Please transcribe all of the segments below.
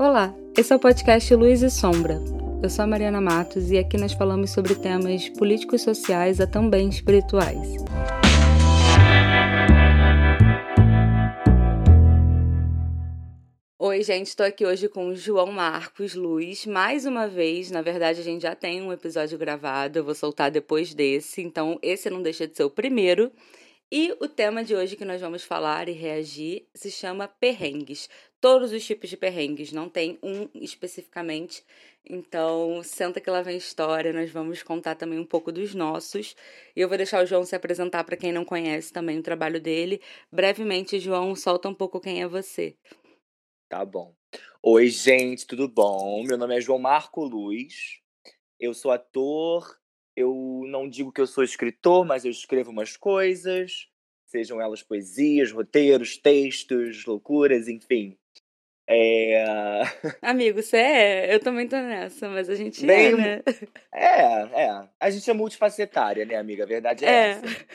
Olá, esse é o podcast Luz e Sombra. Eu sou a Mariana Matos e aqui nós falamos sobre temas políticos, sociais e também espirituais. Oi, gente, estou aqui hoje com o João Marcos Luz, mais uma vez. Na verdade, a gente já tem um episódio gravado, eu vou soltar depois desse, então esse não deixa de ser o primeiro. E o tema de hoje que nós vamos falar e reagir se chama perrengues. Todos os tipos de perrengues, não tem um especificamente. Então, senta que lá vem história, nós vamos contar também um pouco dos nossos. E eu vou deixar o João se apresentar para quem não conhece também o trabalho dele. Brevemente, João, solta um pouco quem é você. Tá bom. Oi, gente, tudo bom? Meu nome é João Marco Luz. Eu sou ator, eu não digo que eu sou escritor, mas eu escrevo umas coisas, sejam elas poesias, roteiros, textos, loucuras, enfim. É... Amigo, você é. Eu também tô nessa, mas a gente Bem, é, né? É, é. A gente é multifacetária, né, amiga? A verdade é, é. essa.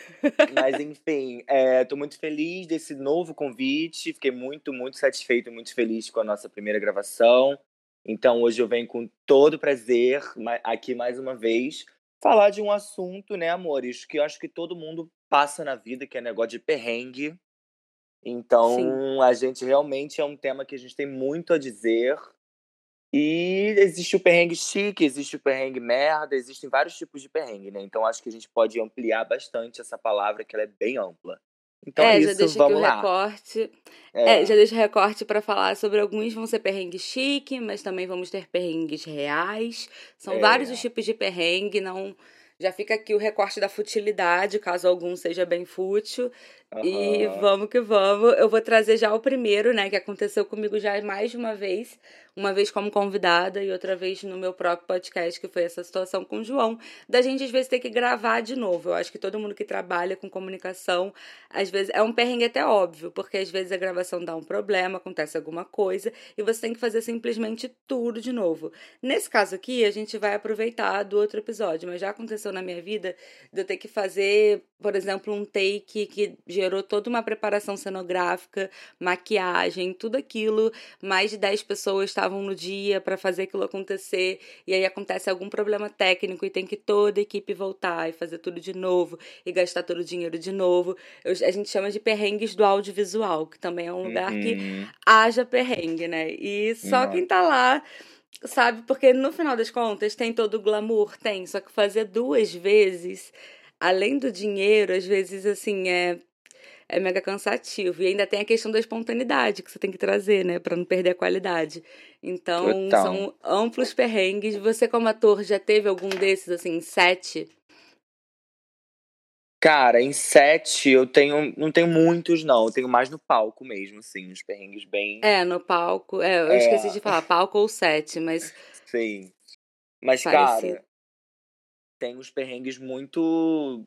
Mas, enfim, é, tô muito feliz desse novo convite. Fiquei muito, muito satisfeito e muito feliz com a nossa primeira gravação. Então, hoje eu venho com todo prazer aqui mais uma vez falar de um assunto, né, amores, que eu acho que todo mundo passa na vida, que é negócio de perrengue. Então, Sim. a gente realmente é um tema que a gente tem muito a dizer. E existe o perrengue chique, existe o perrengue merda, existem vários tipos de perrengue, né? Então, acho que a gente pode ampliar bastante essa palavra, que ela é bem ampla. Então é, é isso, já deixa vamos aqui o recorte. É. é. já deixa o recorte para falar sobre alguns vão ser perrengue chique, mas também vamos ter perrengues reais. São é. vários os tipos de perrengue, não já fica aqui o recorte da futilidade, caso algum seja bem fútil. Uhum. E vamos que vamos. Eu vou trazer já o primeiro, né, que aconteceu comigo já mais de uma vez, uma vez como convidada e outra vez no meu próprio podcast, que foi essa situação com o João, da gente às vezes ter que gravar de novo. Eu acho que todo mundo que trabalha com comunicação, às vezes é um perrengue até óbvio, porque às vezes a gravação dá um problema, acontece alguma coisa e você tem que fazer simplesmente tudo de novo. Nesse caso aqui, a gente vai aproveitar do outro episódio, mas já aconteceu na minha vida de eu ter que fazer, por exemplo, um take que gerou toda uma preparação cenográfica, maquiagem, tudo aquilo. Mais de 10 pessoas estavam no dia para fazer aquilo acontecer. E aí acontece algum problema técnico e tem que toda a equipe voltar e fazer tudo de novo e gastar todo o dinheiro de novo. Eu, a gente chama de perrengues do audiovisual, que também é um lugar uhum. que haja perrengue, né? E só quem tá lá sabe? Porque no final das contas tem todo o glamour, tem. Só que fazer duas vezes, além do dinheiro, às vezes, assim, é é mega cansativo. E ainda tem a questão da espontaneidade que você tem que trazer, né? Pra não perder a qualidade. Então, Total. são amplos perrengues. Você, como ator, já teve algum desses, assim, sete? Cara, em sete eu tenho. Não tenho muitos, não. Eu tenho mais no palco mesmo, assim, os perrengues bem. É, no palco. É, eu é. esqueci de falar, palco ou sete, mas. Sim. Mas, Parecido. cara, tem os perrengues muito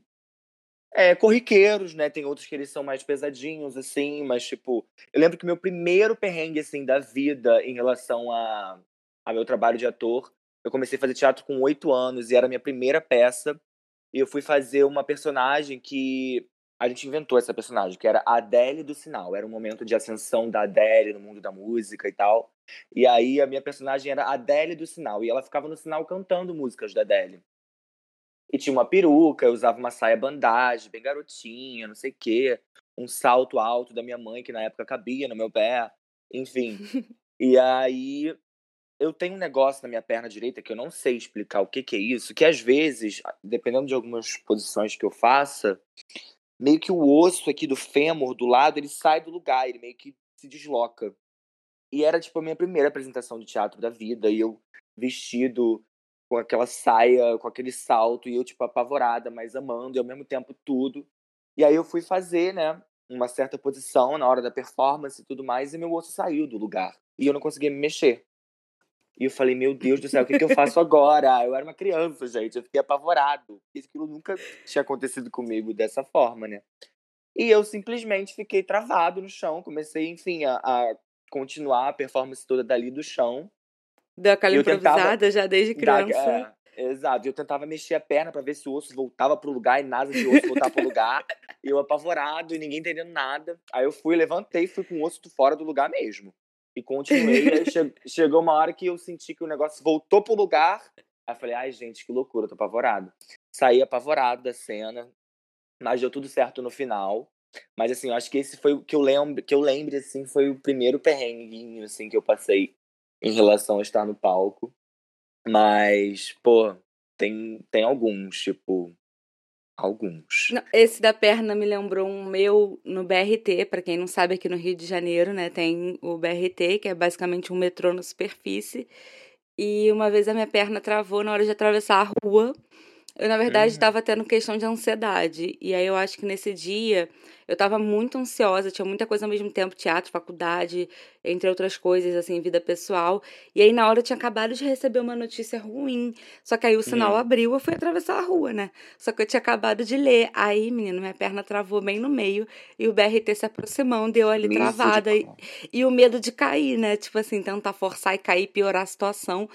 é, corriqueiros, né? Tem outros que eles são mais pesadinhos, assim, mas, tipo, eu lembro que meu primeiro perrengue, assim, da vida em relação a, a meu trabalho de ator, eu comecei a fazer teatro com oito anos e era a minha primeira peça. E eu fui fazer uma personagem que. A gente inventou essa personagem, que era a Adele do Sinal. Era um momento de ascensão da Adele no mundo da música e tal. E aí a minha personagem era a Adele do Sinal. E ela ficava no sinal cantando músicas da Adele. E tinha uma peruca, eu usava uma saia bandagem, bem garotinha, não sei o quê. Um salto alto da minha mãe, que na época cabia no meu pé. Enfim. e aí eu tenho um negócio na minha perna direita que eu não sei explicar o que, que é isso, que às vezes, dependendo de algumas posições que eu faça, meio que o osso aqui do fêmur, do lado, ele sai do lugar, ele meio que se desloca. E era, tipo, a minha primeira apresentação de teatro da vida, e eu vestido com aquela saia, com aquele salto, e eu, tipo, apavorada, mas amando, e ao mesmo tempo tudo. E aí eu fui fazer, né, uma certa posição na hora da performance e tudo mais, e meu osso saiu do lugar. E eu não conseguia me mexer. E eu falei, meu Deus do céu, o que, que eu faço agora? Eu era uma criança, gente, eu fiquei apavorado. Aquilo nunca tinha acontecido comigo dessa forma, né? E eu simplesmente fiquei travado no chão, comecei, enfim, a, a continuar a performance toda dali do chão. Deu aquela improvisada tentava, já desde criança. é, exato. Eu tentava mexer a perna para ver se o osso voltava pro lugar e nada de osso voltava pro lugar. eu apavorado e ninguém entendendo nada. Aí eu fui, levantei, fui com o osso fora do lugar mesmo. E continuei. aí che chegou uma hora que eu senti que o negócio voltou pro lugar. Aí eu falei, ai, gente, que loucura, tô apavorado. Saí apavorado da cena, mas deu tudo certo no final. Mas assim, eu acho que esse foi o que eu lembro, que eu lembre, assim, foi o primeiro perrenguinho, assim, que eu passei em relação a estar no palco. Mas, pô, tem, tem alguns, tipo, Alguns. Esse da perna me lembrou um meu no BRT, para quem não sabe, aqui no Rio de Janeiro, né? Tem o BRT, que é basicamente um metrô na superfície. E uma vez a minha perna travou na hora de atravessar a rua. Eu, na verdade, estava uhum. tendo questão de ansiedade. E aí eu acho que nesse dia eu estava muito ansiosa, tinha muita coisa ao mesmo tempo, teatro, faculdade, entre outras coisas, assim, vida pessoal. E aí na hora eu tinha acabado de receber uma notícia ruim. Só que aí o sinal hum. abriu, eu fui atravessar a rua, né? Só que eu tinha acabado de ler. Aí, menino, minha perna travou bem no meio e o BRT se aproximando, deu ali travada. E, e o medo de cair, né? Tipo assim, tentar forçar e cair, piorar a situação.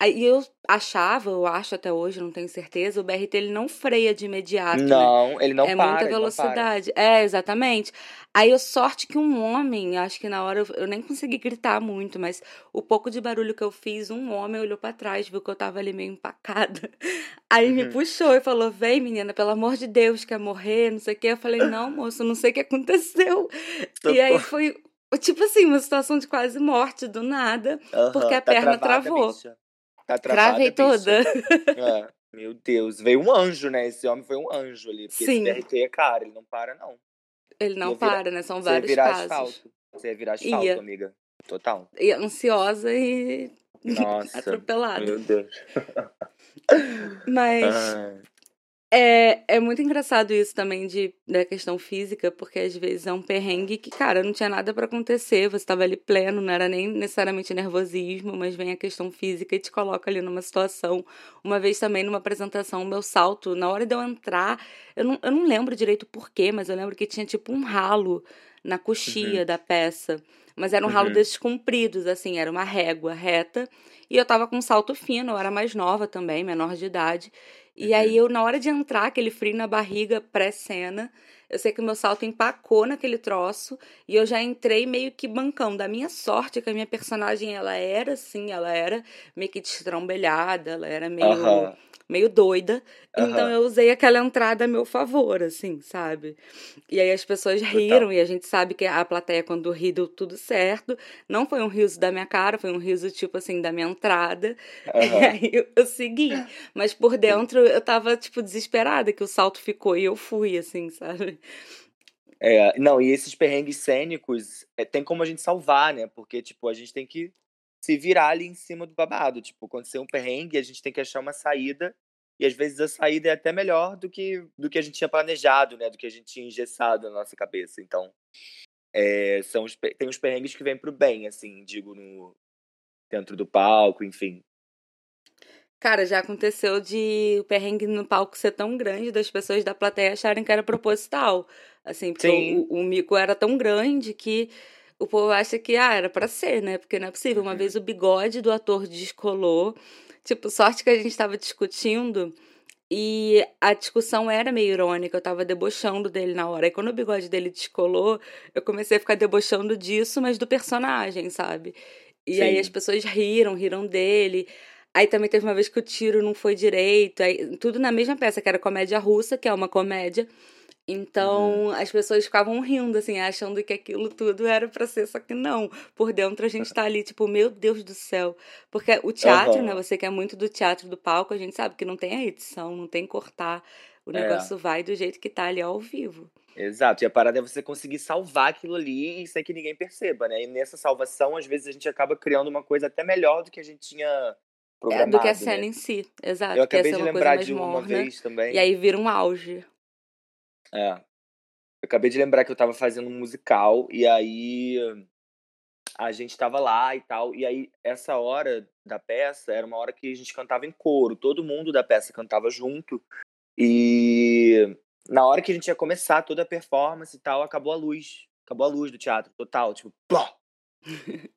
Aí eu achava, eu acho até hoje, não tenho certeza, o BRT ele não freia de imediato. Né? Não, né? ele não é para. É muita velocidade. É, exatamente. Aí eu sorte que um homem, acho que na hora eu, eu, nem consegui gritar muito, mas o pouco de barulho que eu fiz, um homem olhou para trás, viu que eu tava ali meio empacada. Aí uhum. me puxou e falou: Vem, menina, pelo amor de Deus, quer morrer? Não sei o quê. Eu falei: Não, moço, não sei o que aconteceu. e aí foi. Tipo assim, uma situação de quase morte do nada, uhum, porque a tá perna travou. Bicha. Tá travada, Travei toda. É, meu Deus. Veio um anjo, né? Esse homem foi um anjo ali. Porque Sim. esse DRT é caro, ele não para, não. Ele não para, né? São vários virar casos. Asfalto. Você ia virar asfalto, ia. amiga. Total. E ansiosa e Nossa, atropelada. Meu Deus. Mas ah. É, é muito engraçado isso também de, da questão física, porque às vezes é um perrengue que, cara, não tinha nada para acontecer, você estava ali pleno, não era nem necessariamente nervosismo, mas vem a questão física e te coloca ali numa situação. Uma vez também numa apresentação, o meu salto, na hora de eu entrar, eu não, eu não lembro direito porquê, mas eu lembro que tinha tipo um ralo na coxia uhum. da peça. Mas era um ralo uhum. desses compridos, assim, era uma régua reta. E eu tava com um salto fino, eu era mais nova também, menor de idade. E uhum. aí eu, na hora de entrar, aquele frio na barriga pré-cena, eu sei que o meu salto empacou naquele troço e eu já entrei meio que bancão. Da minha sorte, que a minha personagem, ela era assim, ela era meio que destrambelhada, ela era meio... Uhum meio doida. Uhum. Então eu usei aquela entrada a meu favor, assim, sabe? E aí as pessoas riram e a gente sabe que a plateia, quando ri, deu tudo certo. Não foi um riso da minha cara, foi um riso, tipo assim, da minha entrada. Uhum. E aí eu, eu, segui. Mas por dentro eu tava, tipo, desesperada que o salto ficou e eu fui, assim, sabe? É, não, e esses perrengues cênicos é, tem como a gente salvar, né? Porque, tipo, a gente tem que se virar ali em cima do babado. Tipo, acontecer um perrengue, a gente tem que achar uma saída. E às vezes a saída é até melhor do que, do que a gente tinha planejado, né? Do que a gente tinha engessado na nossa cabeça. Então, é, são os, tem os perrengues que vêm pro bem, assim, digo, no, dentro do palco, enfim. Cara, já aconteceu de o perrengue no palco ser tão grande das pessoas da plateia acharem que era proposital. Assim, porque o, o, mico era tão grande que o povo acha que, ah, era pra ser, né? Porque não é possível. Uma uhum. vez o bigode do ator descolou. Tipo, sorte que a gente tava discutindo e a discussão era meio irônica, eu tava debochando dele na hora. E quando o bigode dele descolou, eu comecei a ficar debochando disso, mas do personagem, sabe? E Sim. aí as pessoas riram, riram dele. Aí também teve uma vez que o tiro não foi direito. Aí, tudo na mesma peça, que era comédia russa, que é uma comédia. Então, uhum. as pessoas ficavam rindo, assim, achando que aquilo tudo era para ser, só que não. Por dentro a gente tá ali, tipo, meu Deus do céu. Porque o teatro, uhum. né? Você que é muito do teatro do palco, a gente sabe que não tem a edição, não tem cortar. O é. negócio é. vai do jeito que tá ali ao vivo. Exato, e a parada é você conseguir salvar aquilo ali sem que ninguém perceba, né? E nessa salvação, às vezes, a gente acaba criando uma coisa até melhor do que a gente tinha programado. É, do que a cena né? em si, exato. Eu acabei de lembrar de uma morna, vez também. E aí vira um auge. É. Eu acabei de lembrar que eu tava fazendo um musical e aí a gente tava lá e tal. E aí, essa hora da peça era uma hora que a gente cantava em coro. Todo mundo da peça cantava junto. E na hora que a gente ia começar toda a performance e tal, acabou a luz. Acabou a luz do teatro, total. Tipo, pló!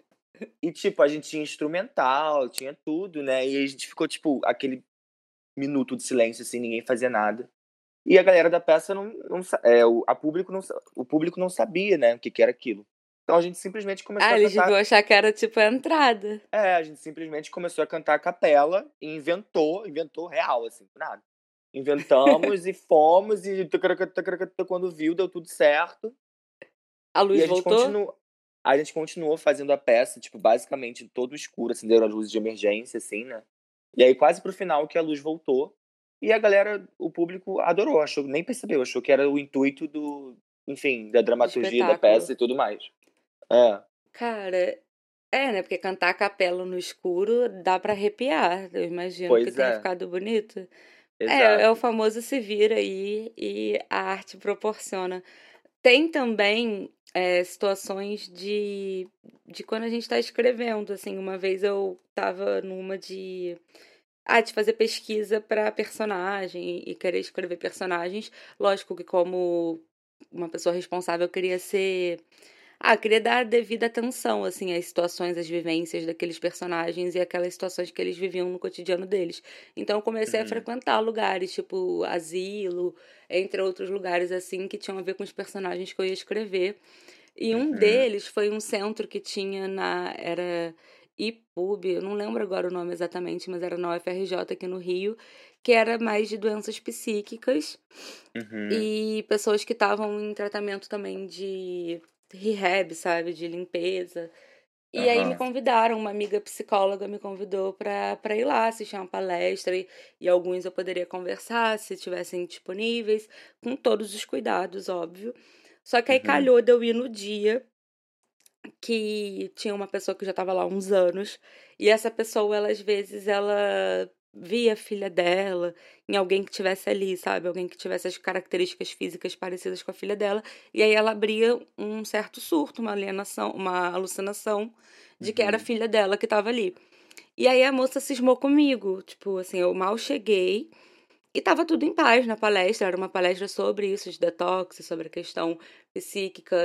e, tipo, a gente tinha instrumental, tinha tudo, né? E a gente ficou, tipo, aquele minuto de silêncio, assim, ninguém fazia nada. E a galera da peça não, não é, o, a público não, o público não sabia, né, o que, que era aquilo. Então a gente simplesmente começou ah, a eles cantar. deviam achar que era tipo a entrada. É, a gente simplesmente começou a cantar a capela e inventou, inventou real, assim, nada. Inventamos e fomos e quando viu, deu tudo certo. A luz e a voltou? Continu... A gente continuou fazendo a peça, tipo, basicamente todo escuro, acenderam as luzes de emergência, assim, né? E aí, quase pro final, que a luz voltou. E a galera, o público adorou, achou, nem percebeu, achou que era o intuito do, enfim, da dramaturgia da peça e tudo mais. É. Cara, é, né? Porque cantar a capela no escuro dá para arrepiar. Eu imagino pois que tenha é. ficado bonito. Exato. É, é o famoso se vira aí e a arte proporciona. Tem também é, situações de, de quando a gente está escrevendo. Assim, uma vez eu tava numa de. Ah, de fazer pesquisa para personagem e querer escrever personagens. Lógico que, como uma pessoa responsável, eu queria ser ah, queria dar a devida atenção, assim, às situações, às vivências daqueles personagens e aquelas situações que eles viviam no cotidiano deles. Então eu comecei uhum. a frequentar lugares, tipo asilo, entre outros lugares, assim, que tinham a ver com os personagens que eu ia escrever. E um uhum. deles foi um centro que tinha na. Era IPUB, eu não lembro agora o nome exatamente, mas era na UFRJ aqui no Rio, que era mais de doenças psíquicas uhum. e pessoas que estavam em tratamento também de rehab, sabe, de limpeza. E uhum. aí me convidaram, uma amiga psicóloga me convidou para ir lá assistir uma palestra e, e alguns eu poderia conversar se estivessem disponíveis, com todos os cuidados, óbvio. Só que aí uhum. calhou de eu ir no dia que tinha uma pessoa que já estava lá há uns anos e essa pessoa, ela, às vezes, ela via a filha dela em alguém que tivesse ali, sabe? Alguém que tivesse as características físicas parecidas com a filha dela. E aí ela abria um certo surto, uma alienação, uma alucinação de que era a uhum. filha dela que estava ali. E aí a moça cismou comigo. Tipo, assim, eu mal cheguei e tava tudo em paz na palestra. Era uma palestra sobre isso, de detox, sobre a questão psíquica.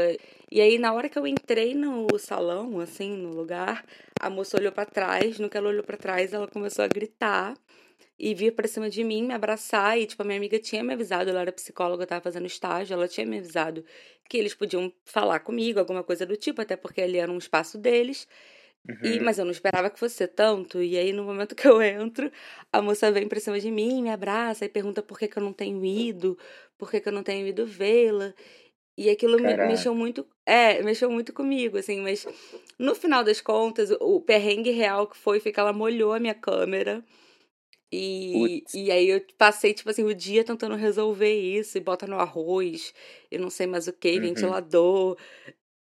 E aí, na hora que eu entrei no salão, assim, no lugar, a moça olhou para trás. No que ela olhou para trás, ela começou a gritar e vir pra cima de mim, me abraçar. E, tipo, a minha amiga tinha me avisado, ela era psicóloga, tava fazendo estágio, ela tinha me avisado que eles podiam falar comigo, alguma coisa do tipo, até porque ali era um espaço deles. Uhum. E, mas eu não esperava que fosse tanto. E aí, no momento que eu entro, a moça vem pra cima de mim, me abraça e pergunta por que, que eu não tenho ido, por que, que eu não tenho ido vê-la. E aquilo me, mexeu muito. É, mexeu muito comigo, assim, mas no final das contas, o perrengue real que foi foi que ela molhou a minha câmera. E, e aí eu passei, tipo assim, o dia tentando resolver isso, e bota no arroz, e não sei mais o que, uhum. ventilador.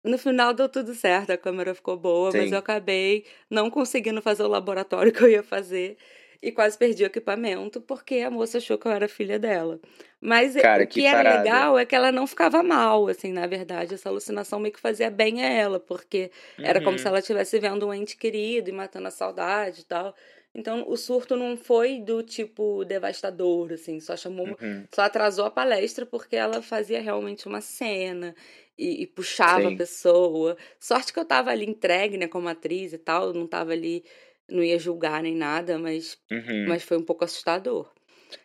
No final deu tudo certo, a câmera ficou boa, Sim. mas eu acabei não conseguindo fazer o laboratório que eu ia fazer e quase perdi o equipamento porque a moça achou que eu era filha dela. Mas Cara, o que, que era parada. legal é que ela não ficava mal, assim, na verdade, essa alucinação meio que fazia bem a ela, porque uhum. era como se uhum. ela estivesse vendo um ente querido e matando a saudade e tal. Então, o surto não foi do tipo devastador, assim, só chamou, uhum. só atrasou a palestra porque ela fazia realmente uma cena e, e puxava Sim. a pessoa. Sorte que eu tava ali entregue, né, como atriz e tal, não tava ali, não ia julgar nem nada, mas, uhum. mas foi um pouco assustador.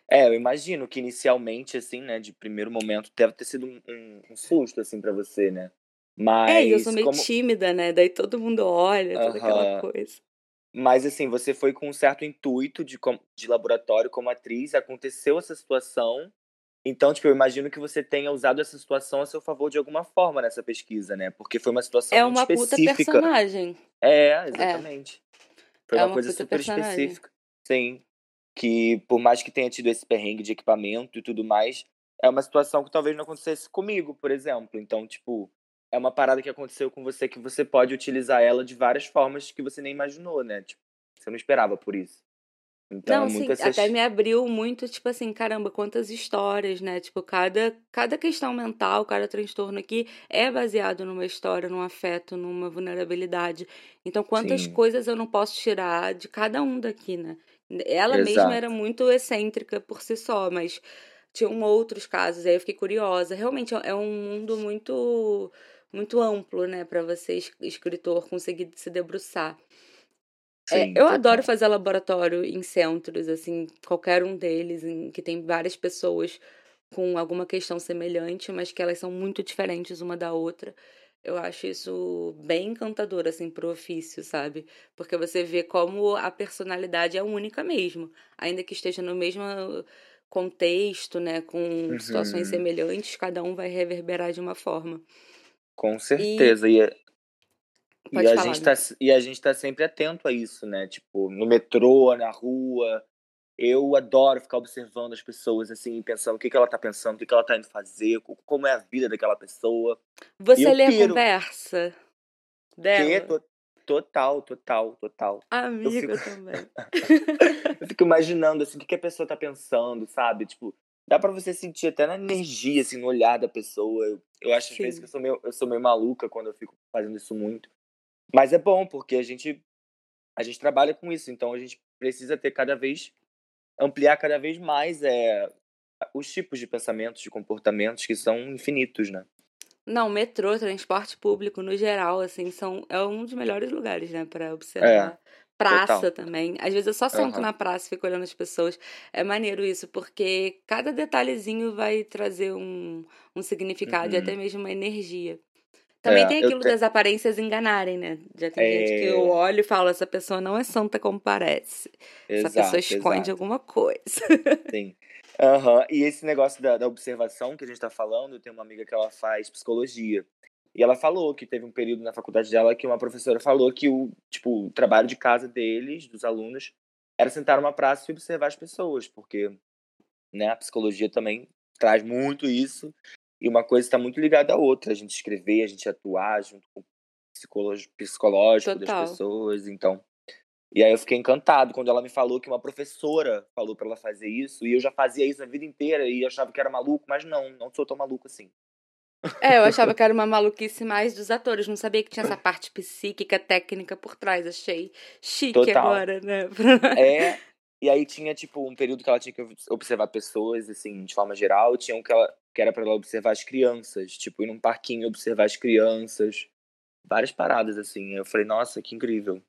É, eu imagino que inicialmente, assim, né, de primeiro momento, deve ter sido um, um, um susto, assim, para você, né? Mas. É, e eu sou meio como... tímida, né? Daí todo mundo olha, toda uhum. aquela coisa. Mas, assim, você foi com um certo intuito de, de laboratório como atriz, aconteceu essa situação, então, tipo, eu imagino que você tenha usado essa situação a seu favor de alguma forma nessa pesquisa, né? Porque foi uma situação é uma específica. puta personagem. É, exatamente. É. Foi é uma, uma coisa super personagem. específica. Sim. Que por mais que tenha tido esse perrengue de equipamento e tudo mais, é uma situação que talvez não acontecesse comigo, por exemplo. Então, tipo, é uma parada que aconteceu com você que você pode utilizar ela de várias formas que você nem imaginou, né? Tipo, você não esperava por isso. Então, não, é sim, essas... até me abriu muito, tipo assim, caramba, quantas histórias, né? Tipo, cada, cada questão mental, cada transtorno aqui é baseado numa história, num afeto, numa vulnerabilidade. Então, quantas Sim. coisas eu não posso tirar de cada um daqui, né? Ela Exato. mesma era muito excêntrica por si só, mas tinham outros casos, aí eu fiquei curiosa. Realmente é um mundo muito muito amplo, né, para você escritor conseguir se debruçar. É, Sim, eu total. adoro fazer laboratório em centros, assim, qualquer um deles, em que tem várias pessoas com alguma questão semelhante, mas que elas são muito diferentes uma da outra. Eu acho isso bem encantador, assim, pro ofício, sabe? Porque você vê como a personalidade é única mesmo. Ainda que esteja no mesmo contexto, né? Com uhum. situações semelhantes, cada um vai reverberar de uma forma. Com certeza. E, e, e a, gente tá, e a gente tá sempre atento a isso, né? Tipo, no metrô, na rua, eu adoro ficar observando as pessoas, assim, pensando o que, que ela tá pensando, o que, que ela tá indo fazer, como é a vida daquela pessoa. Você lê piro. a conversa dela? Que? Total, total, total. Amiga fico... também. eu fico imaginando, assim, o que, que a pessoa tá pensando, sabe? Tipo, dá pra você sentir até na energia, assim, no olhar da pessoa. Eu, eu acho, às vezes, que eu sou, meio, eu sou meio maluca quando eu fico fazendo isso muito. Mas é bom, porque a gente, a gente trabalha com isso, então a gente precisa ter cada vez ampliar cada vez mais é, os tipos de pensamentos, de comportamentos que são infinitos, né? Não, metrô, transporte público no geral, assim, são é um dos melhores lugares, né, para observar. É, praça total. também. Às vezes eu só sento uhum. na praça e fico olhando as pessoas. É maneiro isso, porque cada detalhezinho vai trazer um, um significado uhum. e até mesmo uma energia. Também é, tem aquilo te... das aparências enganarem, né? Já tem é... gente que eu olho e falo, essa pessoa não é santa como parece. Exato, essa pessoa esconde exato. alguma coisa. Sim. Uhum. E esse negócio da, da observação que a gente tá falando, eu tenho uma amiga que ela faz psicologia. E ela falou que teve um período na faculdade dela que uma professora falou que o, tipo, o trabalho de casa deles, dos alunos, era sentar numa praça e observar as pessoas, porque né, a psicologia também traz muito isso. E uma coisa está muito ligada à outra. A gente escrever, a gente atuar junto com o psicológico Total. das pessoas. Então. E aí eu fiquei encantado quando ela me falou que uma professora falou para ela fazer isso. E eu já fazia isso a vida inteira e achava que era maluco, mas não, não sou tão maluco assim. É, eu achava que era uma maluquice mais dos atores. Não sabia que tinha essa parte psíquica, técnica por trás. Achei chique Total. agora, né? é. E aí tinha, tipo, um período que ela tinha que observar pessoas, assim, de forma geral. Tinha um que ela que era para ela observar as crianças, tipo, ir num parquinho observar as crianças. Várias paradas, assim. Eu falei, nossa, que incrível.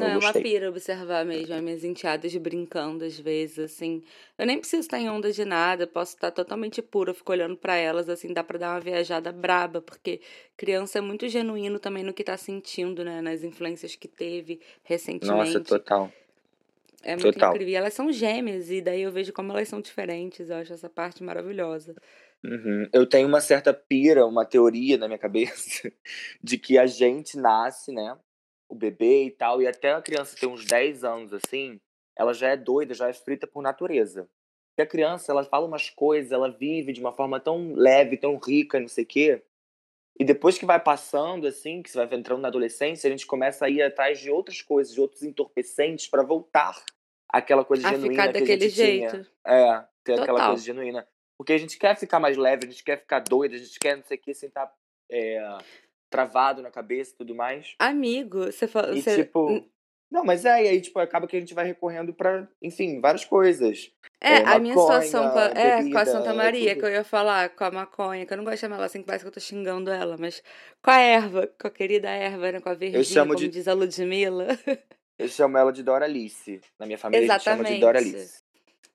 Não, é uma pira observar mesmo as minhas enteadas brincando às vezes, assim. Eu nem preciso estar em onda de nada, posso estar totalmente pura, fico olhando para elas, assim, dá pra dar uma viajada braba, porque criança é muito genuíno também no que tá sentindo, né? Nas influências que teve recentemente. Nossa, total. É muito Total. incrível. E elas são gêmeas, e daí eu vejo como elas são diferentes. Eu acho essa parte maravilhosa. Uhum. Eu tenho uma certa pira, uma teoria na minha cabeça, de que a gente nasce, né? O bebê e tal, e até a criança ter uns 10 anos assim, ela já é doida, já é frita por natureza. Porque a criança, ela fala umas coisas, ela vive de uma forma tão leve, tão rica, não sei o quê. E depois que vai passando, assim, que você vai entrando na adolescência, a gente começa a ir atrás de outras coisas, de outros entorpecentes para voltar àquela coisa a genuína ficar daquele que a gente jeito. tinha. É, ter Total. aquela coisa genuína. Porque a gente quer ficar mais leve, a gente quer ficar doido, a gente quer não sei o que, sem estar é, travado na cabeça e tudo mais. Amigo, você falou. E, você... tipo. Não, mas é, e aí, tipo, acaba que a gente vai recorrendo para, enfim, várias coisas. É, é a minha situação com a, é, com a Santa Maria, que eu ia falar, com a maconha, que eu não gosto de chamar ela assim, que parece que eu tô xingando ela, mas com a erva, com a querida erva, né, com a verdinha, como de... diz a Ludmilla. Eu chamo ela de Dora Alice. Na minha família Exatamente. a gente chama de Dora Alice.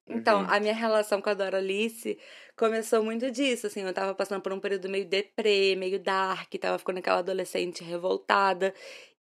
Então, uhum. a minha relação com a Dora Alice começou muito disso, assim, eu tava passando por um período meio deprê, meio dark, tava ficando aquela adolescente revoltada,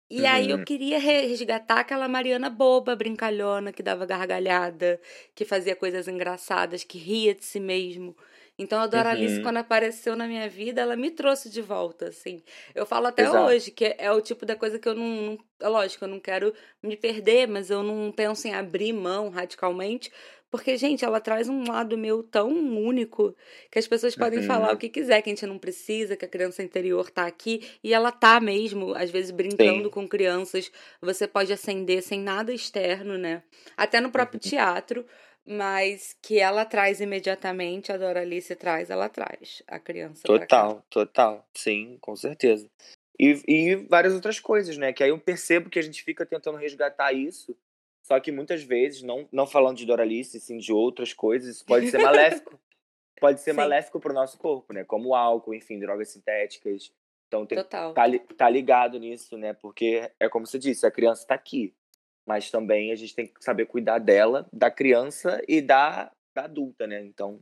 e uhum. aí eu uhum. queria resgatar aquela Mariana boba, brincalhona, que dava gargalhada, que fazia coisas engraçadas, que ria de si mesmo. Então a Doralice, uhum. quando apareceu na minha vida, ela me trouxe de volta, assim. Eu falo até Exato. hoje que é o tipo da coisa que eu não, não. É lógico, eu não quero me perder, mas eu não penso em abrir mão radicalmente, porque, gente, ela traz um lado meu tão único que as pessoas podem uhum. falar o que quiser, que a gente não precisa, que a criança interior tá aqui. E ela tá mesmo, às vezes, brincando Sim. com crianças. Você pode acender sem nada externo, né? Até no próprio uhum. teatro. Mas que ela traz imediatamente, a Doralice traz, ela traz a criança. Total, total. Sim, com certeza. E, e várias outras coisas, né? Que aí eu percebo que a gente fica tentando resgatar isso só que muitas vezes, não, não falando de Doralice, sim de outras coisas, isso pode ser maléfico. pode ser sim. maléfico para o nosso corpo, né? Como álcool, enfim, drogas sintéticas. Então tem Total. Tá, tá ligado nisso, né? Porque é como você disse, a criança está aqui. Mas também a gente tem que saber cuidar dela, da criança e da, da adulta, né? Então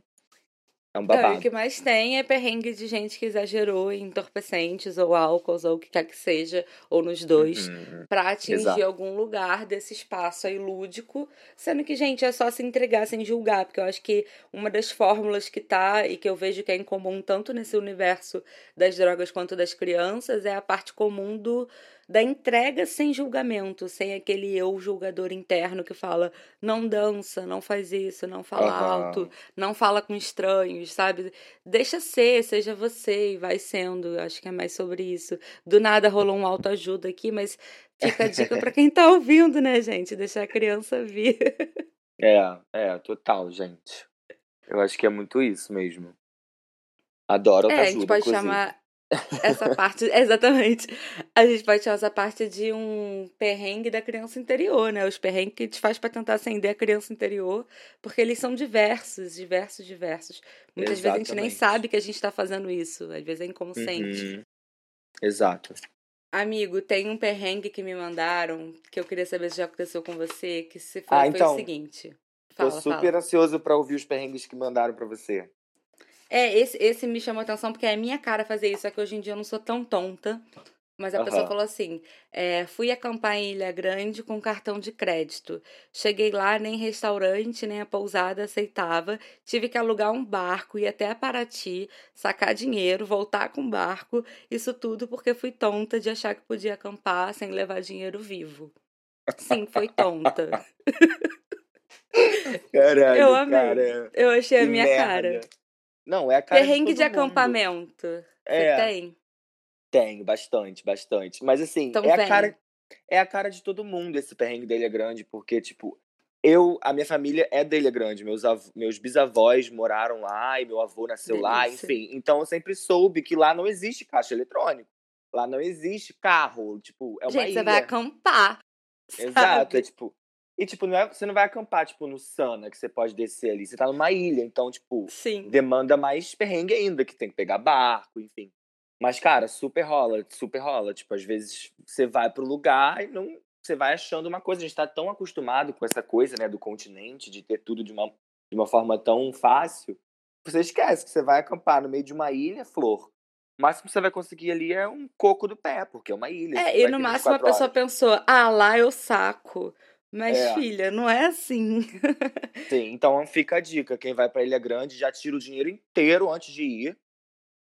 É um babado. Não, o que mais tem é perrengue de gente que exagerou em entorpecentes ou álcools ou o que quer que seja, ou nos dois, uhum. para atingir Exato. algum lugar desse espaço aí lúdico. Sendo que, gente, é só se entregar sem julgar, porque eu acho que uma das fórmulas que tá e que eu vejo que é em comum tanto nesse universo das drogas quanto das crianças é a parte comum do da entrega sem julgamento, sem aquele eu julgador interno que fala não dança, não faz isso, não fala uhum. alto, não fala com estranhos, sabe? Deixa ser, seja você e vai sendo. Acho que é mais sobre isso. Do nada rolou um autoajuda aqui, mas fica a dica para quem tá ouvindo, né, gente? Deixar a criança vir. É, é, total, gente. Eu acho que é muito isso mesmo. Adoro autoajuda, É, a gente pode inclusive. chamar essa parte, exatamente. A gente pode chamar essa parte de um perrengue da criança interior, né? Os perrengues que a gente faz para tentar acender a criança interior, porque eles são diversos, diversos, diversos. Muitas exatamente. vezes a gente nem sabe que a gente está fazendo isso, às vezes é inconsciente. Uhum. Exato. Amigo, tem um perrengue que me mandaram que eu queria saber se já aconteceu com você, que se foi, ah, então, foi o seguinte. Fala, tô super fala. ansioso para ouvir os perrengues que mandaram para você. É, esse, esse me chamou atenção porque é a minha cara fazer isso, só que hoje em dia eu não sou tão tonta. Mas a uhum. pessoa falou assim: é, fui acampar em Ilha Grande com cartão de crédito. Cheguei lá, nem restaurante, nem a pousada aceitava. Tive que alugar um barco, ir até a Paraty, sacar dinheiro, voltar com o barco. Isso tudo porque fui tonta de achar que podia acampar sem levar dinheiro vivo. Sim, foi tonta. Caralho, eu amei. Cara, eu achei a minha merda. cara. Não, é a cara Perrengue de, de acampamento. É. Você tem? Tenho, bastante, bastante. Mas assim, então, é a cara é a cara de todo mundo esse perrengue da Ilha Grande, porque tipo, eu, a minha família é da Ilha Grande, meus, meus bisavós moraram lá e meu avô nasceu Delícia. lá, enfim. Então eu sempre soube que lá não existe caixa eletrônico. Lá não existe carro, tipo, é uma Gente, ilha. você vai acampar. Exato, é tipo, e, tipo, não é, você não vai acampar, tipo, no Sana, que você pode descer ali. Você tá numa ilha, então, tipo, Sim. demanda mais perrengue ainda, que tem que pegar barco, enfim. Mas, cara, super rola, super rola. Tipo, às vezes você vai pro lugar e não. Você vai achando uma coisa. A gente tá tão acostumado com essa coisa, né, do continente, de ter tudo de uma, de uma forma tão fácil. Você esquece que você vai acampar no meio de uma ilha, flor. O máximo que você vai conseguir ali é um coco do pé, porque é uma ilha. É, e no máximo a pessoa horas. pensou, ah, lá eu saco. Mas, é. filha, não é assim. Sim, então fica a dica. Quem vai para Ilha Grande já tira o dinheiro inteiro antes de ir.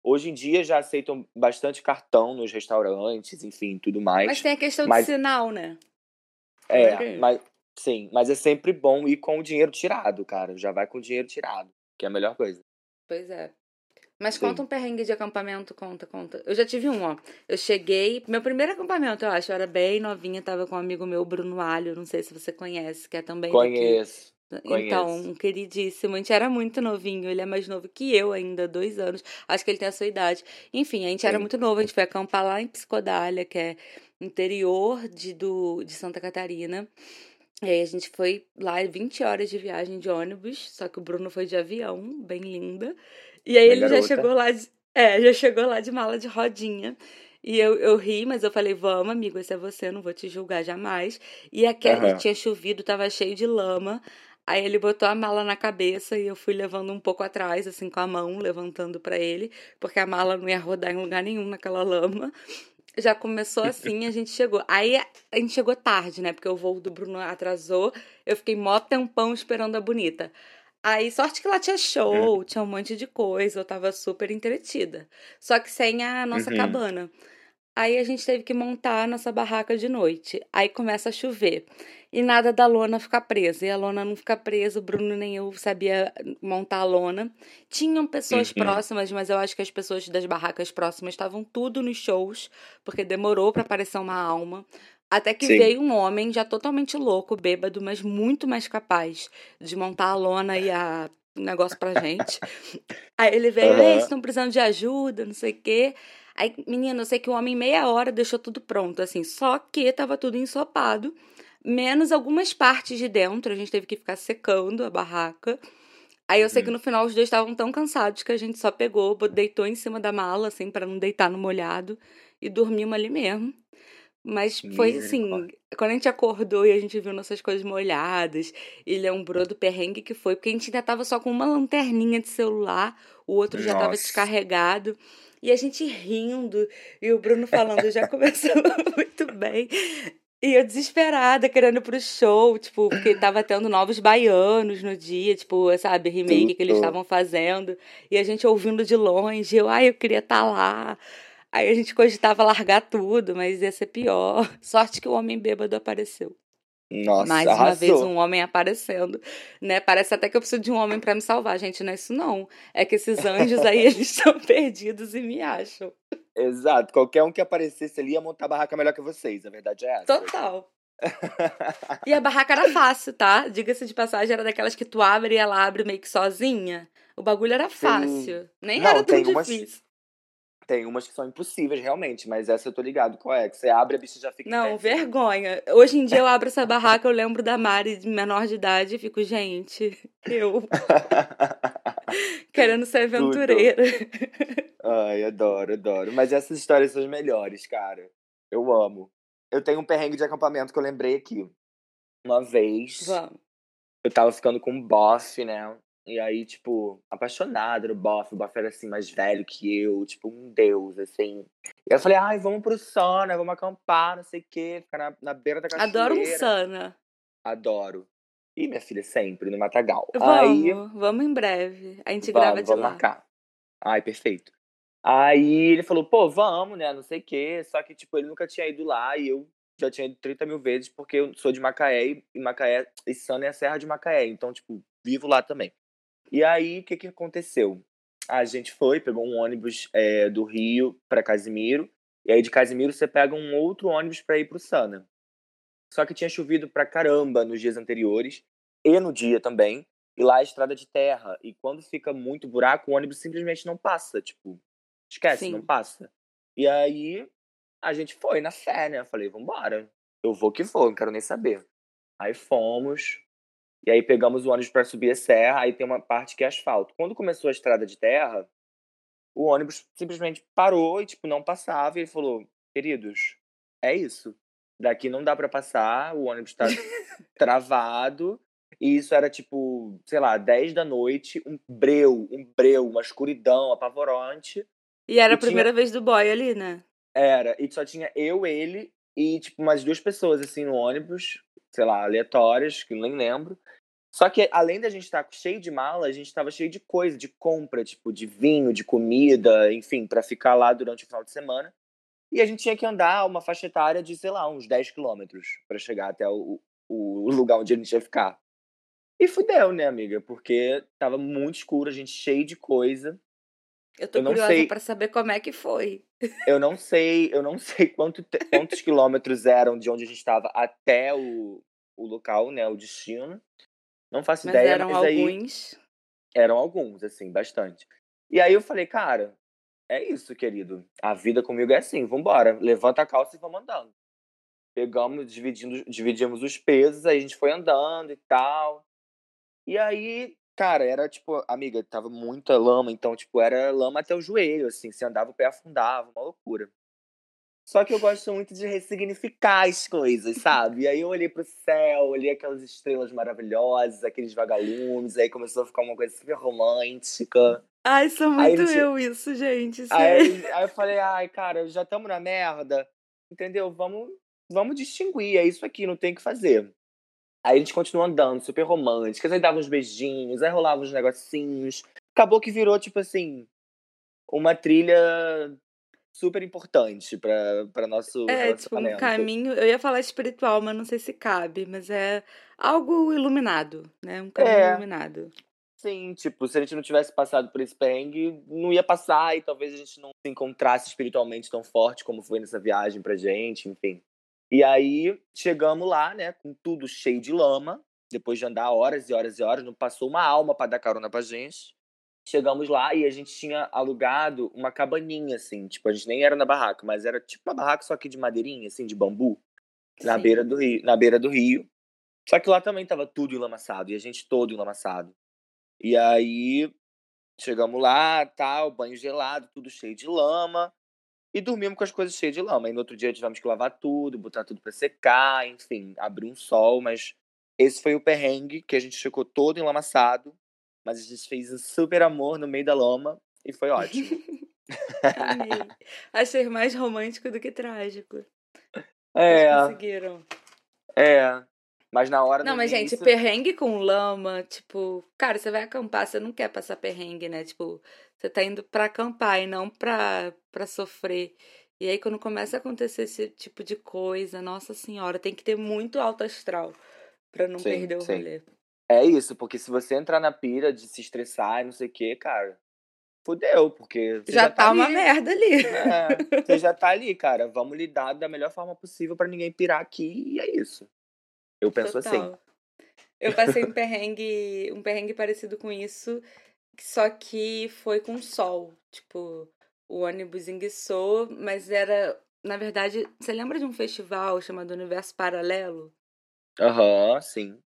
Hoje em dia já aceitam bastante cartão nos restaurantes, enfim, tudo mais. Mas tem a questão mas... de sinal, né? É, mas sim, mas é sempre bom ir com o dinheiro tirado, cara. Já vai com o dinheiro tirado, que é a melhor coisa. Pois é. Mas Sim. conta um perrengue de acampamento, conta, conta. Eu já tive um, ó. Eu cheguei, meu primeiro acampamento, eu acho, eu era bem novinha, tava com um amigo meu, Bruno Alho, não sei se você conhece, que é também Conheço. Daqui. Então, um queridíssimo. A gente era muito novinho, ele é mais novo que eu ainda, dois anos. Acho que ele tem a sua idade. Enfim, a gente Sim. era muito novo, a gente foi acampar lá em Psicodália, que é interior de, do, de Santa Catarina. E aí a gente foi lá 20 horas de viagem de ônibus, só que o Bruno foi de avião, bem linda. E aí ele garota. já chegou lá, de, é, já chegou lá de mala de rodinha. E eu, eu ri, mas eu falei, vamos, amigo, esse é você, não vou te julgar jamais. E aquele uhum. tinha chovido, tava cheio de lama. Aí ele botou a mala na cabeça e eu fui levando um pouco atrás, assim, com a mão, levantando para ele, porque a mala não ia rodar em lugar nenhum naquela lama. Já começou assim, a gente chegou. Aí a gente chegou tarde, né? Porque o voo do Bruno atrasou. Eu fiquei mó tempão esperando a bonita. Aí, sorte que lá tinha show, uhum. tinha um monte de coisa, eu tava super entretida. Só que sem a nossa uhum. cabana. Aí a gente teve que montar a nossa barraca de noite. Aí começa a chover. E nada da lona ficar presa. E a lona não fica presa, o Bruno nem eu sabia montar a lona. Tinham pessoas uhum. próximas, mas eu acho que as pessoas das barracas próximas estavam tudo nos shows, porque demorou para aparecer uma alma. Até que Sim. veio um homem já totalmente louco, bêbado, mas muito mais capaz de montar a lona e a negócio pra gente. Aí ele veio, uhum. vocês estão precisando de ajuda, não sei o quê. Aí, menina, eu sei que o homem, meia hora, deixou tudo pronto, assim, só que tava tudo ensopado, menos algumas partes de dentro, a gente teve que ficar secando a barraca. Aí eu sei que uhum. no final os dois estavam tão cansados que a gente só pegou, deitou em cima da mala, assim, para não deitar no molhado, e dormimos ali mesmo. Mas foi assim, quando a gente acordou e a gente viu nossas coisas molhadas e lembrou do perrengue que foi, porque a gente ainda tava só com uma lanterninha de celular, o outro já tava descarregado. E a gente rindo, e o Bruno falando já começou muito bem. E eu desesperada, querendo ir pro show, tipo, porque tava tendo novos baianos no dia, tipo, sabe, remake Tudo. que eles estavam fazendo. E a gente ouvindo de longe, eu, ai, eu queria estar tá lá. Aí a gente cogitava largar tudo, mas ia ser pior. Sorte que o homem bêbado apareceu. Nossa, Mais arrasou. uma vez um homem aparecendo, né? Parece até que eu preciso de um homem para me salvar, gente, não é isso não. É que esses anjos aí, eles estão perdidos e me acham. Exato, qualquer um que aparecesse ali ia montar a barraca melhor que vocês, a verdade é essa. Total. e a barraca era fácil, tá? Diga-se de passagem, era daquelas que tu abre e ela abre meio que sozinha. O bagulho era fácil. Sim. Nem não, era tão difícil. Umas tem umas que são impossíveis, realmente, mas essa eu tô ligado qual é. Que você abre, a bicha já fica. Não, vergonha. Hoje em dia eu abro essa barraca, eu lembro da Mari de menor de idade e fico, gente, eu. Querendo ser aventureira. Ai, adoro, adoro. Mas essas histórias são as melhores, cara. Eu amo. Eu tenho um perrengue de acampamento que eu lembrei aqui. Uma vez. Vamos. Eu tava ficando com um bofe, né? E aí, tipo, apaixonado no Boff. O Boff era, assim, mais velho que eu, tipo, um deus, assim. E eu falei, ai, vamos pro Sana, vamos acampar, não sei o quê, ficar na, na beira da cachoeira. Adoro um Sana. Adoro. E minha filha, sempre, no Matagal. Vamos, aí, vamos em breve. A gente vamos, grava de vamos lá. marcar. Ai, perfeito. Aí ele falou, pô, vamos, né, não sei o quê. Só que, tipo, ele nunca tinha ido lá e eu já tinha ido 30 mil vezes, porque eu sou de Macaé e Macaé, e Sana é a Serra de Macaé. Então, tipo, vivo lá também. E aí, o que, que aconteceu? A gente foi, pegou um ônibus é, do Rio para Casimiro, e aí de Casimiro você pega um outro ônibus para ir para o Sana. Só que tinha chovido pra caramba nos dias anteriores, e no dia também, e lá é estrada de terra, e quando fica muito buraco, o ônibus simplesmente não passa, tipo, esquece, Sim. não passa. E aí, a gente foi na fé, né? Eu falei, vambora, eu vou que vou, não quero nem saber. Aí fomos, e aí pegamos o ônibus para subir a serra, aí tem uma parte que é asfalto. Quando começou a estrada de terra, o ônibus simplesmente parou e tipo não passava e ele falou: "Queridos, é isso. Daqui não dá para passar, o ônibus está travado". E isso era tipo, sei lá, 10 da noite, um breu, um breu, uma escuridão apavorante. E era e a primeira tinha... vez do boy ali, né? Era, e só tinha eu, ele e tipo umas duas pessoas assim no ônibus, sei lá, aleatórias, que nem lembro. Só que além da gente estar tá cheio de mala, a gente estava cheio de coisa, de compra, tipo, de vinho, de comida, enfim, para ficar lá durante o final de semana. E a gente tinha que andar uma faixa etária de, sei lá, uns 10 quilômetros para chegar até o, o lugar onde a gente ia ficar. E fudeu, né, amiga? Porque tava muito escuro, a gente cheio de coisa. Eu tô eu curiosa sei... para saber como é que foi. Eu não sei, eu não sei quanto, quantos quilômetros eram de onde a gente estava até o, o local, né, o destino. Não faço mas ideia, eram mas alguns. aí. Eram alguns, assim, bastante. E aí eu falei, cara, é isso, querido. A vida comigo é assim, vambora. Levanta a calça e vamos andando. Pegamos, dividindo, dividimos os pesos, aí a gente foi andando e tal. E aí, cara, era tipo, amiga, tava muita lama, então, tipo, era lama até o joelho, assim, se andava o pé afundava, uma loucura. Só que eu gosto muito de ressignificar as coisas, sabe? E aí eu olhei pro céu, olhei aquelas estrelas maravilhosas, aqueles vagalumes, aí começou a ficar uma coisa super romântica. Ai, sou muito gente... eu isso, gente. Aí, aí, eu falei, ai, cara, já estamos na merda, entendeu? Vamos, vamos distinguir, é isso aqui, não tem o que fazer. Aí a gente continuou andando, super românticas, aí dava uns beijinhos, aí rolava uns negocinhos. Acabou que virou, tipo assim, uma trilha super importante para nosso é, tipo, um caminho, eu ia falar espiritual, mas não sei se cabe, mas é algo iluminado, né? Um caminho é. iluminado. Sim, tipo, se a gente não tivesse passado por esse perrengue, não ia passar e talvez a gente não se encontrasse espiritualmente tão forte como foi nessa viagem pra gente, enfim. E aí chegamos lá, né, com tudo cheio de lama, depois de andar horas e horas e horas, não passou uma alma para dar carona pra gente. Chegamos lá e a gente tinha alugado uma cabaninha, assim. Tipo, a gente nem era na barraca, mas era tipo uma barraca só que de madeirinha, assim, de bambu. Na beira do rio. Na beira do rio. Só que lá também tava tudo enlamaçado. E a gente todo enlamaçado. E aí, chegamos lá, tal, banho gelado, tudo cheio de lama. E dormimos com as coisas cheias de lama. E no outro dia tivemos que lavar tudo, botar tudo para secar, enfim, abrir um sol, mas esse foi o perrengue que a gente ficou todo enlamaçado, mas a gente fez um super amor no meio da lama e foi ótimo. Amei. Achei mais romântico do que trágico. É. Vocês conseguiram. É. Mas na hora Não, mas início... gente, perrengue com lama, tipo, cara, você vai acampar, você não quer passar perrengue, né? Tipo, você tá indo pra acampar e não pra, pra sofrer. E aí, quando começa a acontecer esse tipo de coisa, nossa senhora, tem que ter muito alto astral pra não sim, perder o sim. rolê. É isso, porque se você entrar na pira de se estressar e não sei o que, cara, fudeu, porque você Já, já, tá, tá uma merda ali. É, você já tá ali, cara. Vamos lidar da melhor forma possível pra ninguém pirar aqui e é isso. Eu penso assim. Total. Eu passei um perrengue, um perrengue parecido com isso, só que foi com sol. Tipo, o ônibus enguiçou, mas era. Na verdade, você lembra de um festival chamado Universo Paralelo? Aham, sim.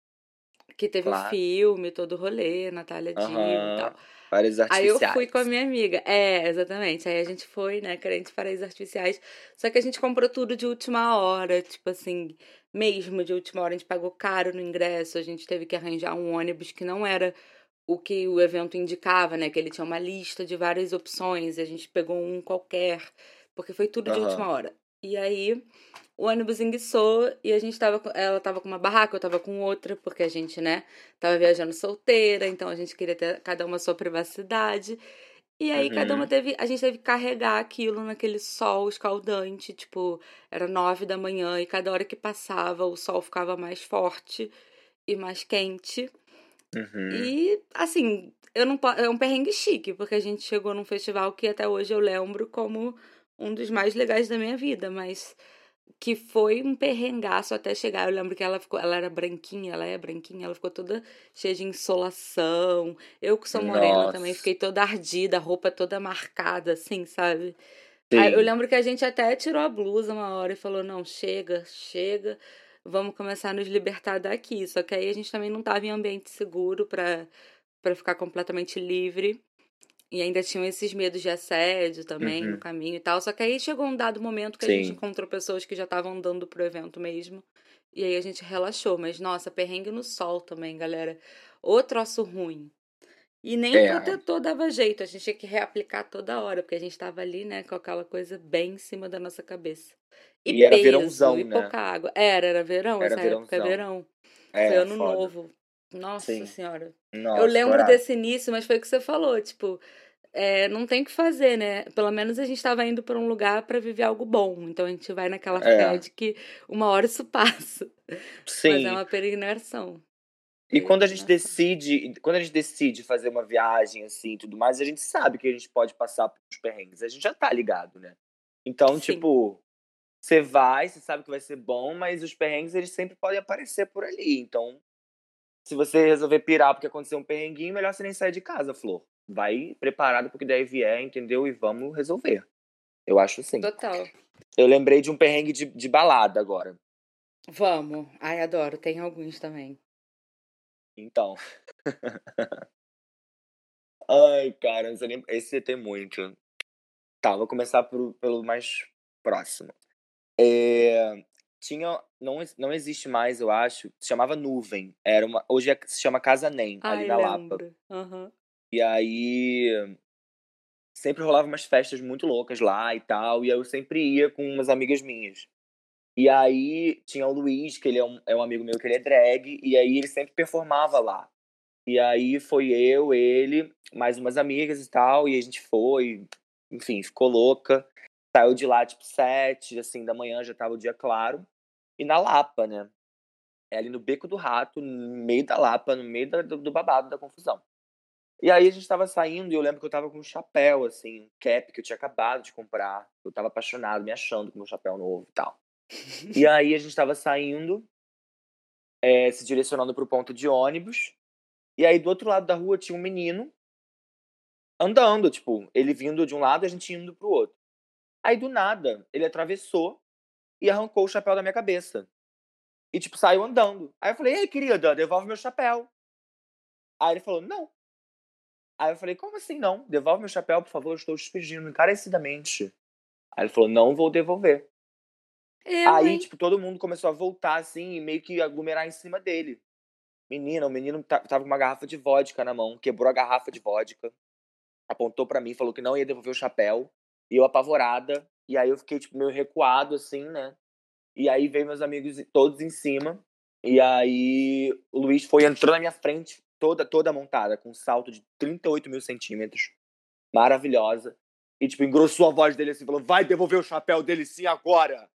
Que teve um Claro. filme, todo o rolê, Natália Dill e tal. Vários Aí eu artificiais. fui com a minha amiga. É, exatamente. Aí a gente foi, né, crente paraísos artificiais. Só que a gente comprou tudo de última hora, tipo assim, mesmo de última hora. A gente pagou caro no ingresso, a gente teve que arranjar um ônibus que não era o que o evento indicava, né? Que ele tinha uma lista de várias opções. E a gente pegou um qualquer, porque foi tudo de última hora. E aí o ônibus enguiçou e a gente tava. com- Ela tava com uma barraca, eu tava com outra, porque a gente, né, tava viajando solteira, então a gente queria ter cada uma sua privacidade. E aí cada Uhum. uma teve. A gente teve que carregar aquilo naquele sol escaldante, tipo, era nove da manhã, e cada hora que passava o sol ficava mais forte e mais quente. Uhum. E, assim, eu não é um perrengue chique, porque a gente chegou num festival que até hoje eu lembro como um dos mais legais da minha vida, mas que foi um perrengaço até chegar. Eu lembro que ela ficou, ela era branquinha, ela é branquinha, ela ficou toda cheia de insolação. Eu que sou morena também Nossa. fiquei toda ardida, a roupa toda marcada, assim, sabe? Aí eu lembro que a gente até tirou a blusa uma hora e falou: não, chega, chega, vamos começar a nos libertar daqui. Só que aí a gente também não estava em ambiente seguro para para ficar completamente livre. E ainda tinham esses medos de assédio também no Uhum. caminho e tal. Só que aí chegou um dado momento que a gente Sim. encontrou pessoas que já estavam andando pro evento mesmo. E aí a gente relaxou. Mas, nossa, perrengue no sol também, galera. Ô troço ruim. E nem É. protetor dava jeito, a gente tinha que reaplicar toda hora, porque a gente tava ali, né, com aquela coisa bem em cima da nossa cabeça. E, E era peso, verãozão, e né? pouca água. Era, era verão, Era essa época é verãozão. verão. Foi É, ano foda. novo. Nossa Sim. senhora. Nossa, Eu lembro desse início, mas foi o que você falou, tipo, é, não tem o que fazer, né? Pelo menos a gente tava indo pra um lugar pra viver algo bom. Então a gente vai naquela fé É. de que uma hora isso passa. Mas Sim. é uma peregrinação. E quando a gente decide, quando a gente decide fazer uma viagem assim e tudo mais, a gente sabe que a gente pode passar por uns perrengues. A gente já tá ligado, né? Então, Sim. tipo, você vai, você sabe que vai ser bom, mas os perrengues eles sempre podem aparecer por ali. Então, se você resolver pirar porque aconteceu um perrenguinho, melhor você nem sair de casa, Flor. Vai preparado porque daí vier, entendeu? E vamos resolver. Eu acho assim. Total. Eu lembrei de um perrengue de, de balada agora. Vamos. Ai, adoro. Tem alguns também. Então. Ai, cara, não sei nem... esse tem muito. Tá, vou começar por- pelo mais próximo. É, tinha, não, não existe mais, eu acho. Se chamava Nuvem. Era uma, hoje é- se chama Casa Nem, ali Ai, na Lapa. Aham. E aí sempre rolava umas festas muito loucas lá e tal, e eu sempre ia com umas amigas minhas. E aí tinha o Luiz, que ele é um, é um amigo meu que ele é drag, e aí ele sempre performava lá. E aí foi eu, ele, mais umas amigas e tal, e a gente foi, enfim, ficou louca. Saiu de lá tipo sete, assim, da manhã já tava o dia claro. E na Lapa, né? É ali no Beco do Rato, no meio da Lapa, no meio da- do, do babado, da confusão. E aí a gente tava saindo e eu lembro que eu tava com um chapéu, assim, um cap que eu tinha acabado de comprar. Eu tava apaixonado, me achando com meu chapéu novo e tal. E aí a gente tava saindo, eh, se direcionando pro ponto de ônibus. E aí do outro lado da rua tinha um menino andando, tipo, ele vindo de um lado e a gente indo pro outro. Aí do nada, ele atravessou e arrancou o chapéu da minha cabeça. E tipo, saiu andando. Aí eu falei, ei, querida, devolve meu chapéu. Aí ele falou, não. Aí eu falei, como assim não? Devolve meu chapéu, por favor, eu estou te pedindo encarecidamente. Aí ele falou, não vou devolver. Eu, Aí, hein? tipo, todo mundo começou a voltar, assim, e meio que aglomerar em cima dele. Menina, o menino tava com uma garrafa de vodka na mão, quebrou a garrafa de vodka, apontou para mim, falou que não ia devolver o chapéu, e eu apavorada, e aí eu fiquei, tipo, meio recuado, assim, né? E aí veio meus amigos todos em cima, e aí o Luiz foi, entrou na minha frente, toda, toda montada, com um salto de 38 mil centímetros, maravilhosa, e, tipo, engrossou a voz dele assim, falou, vai devolver o chapéu dele sim agora!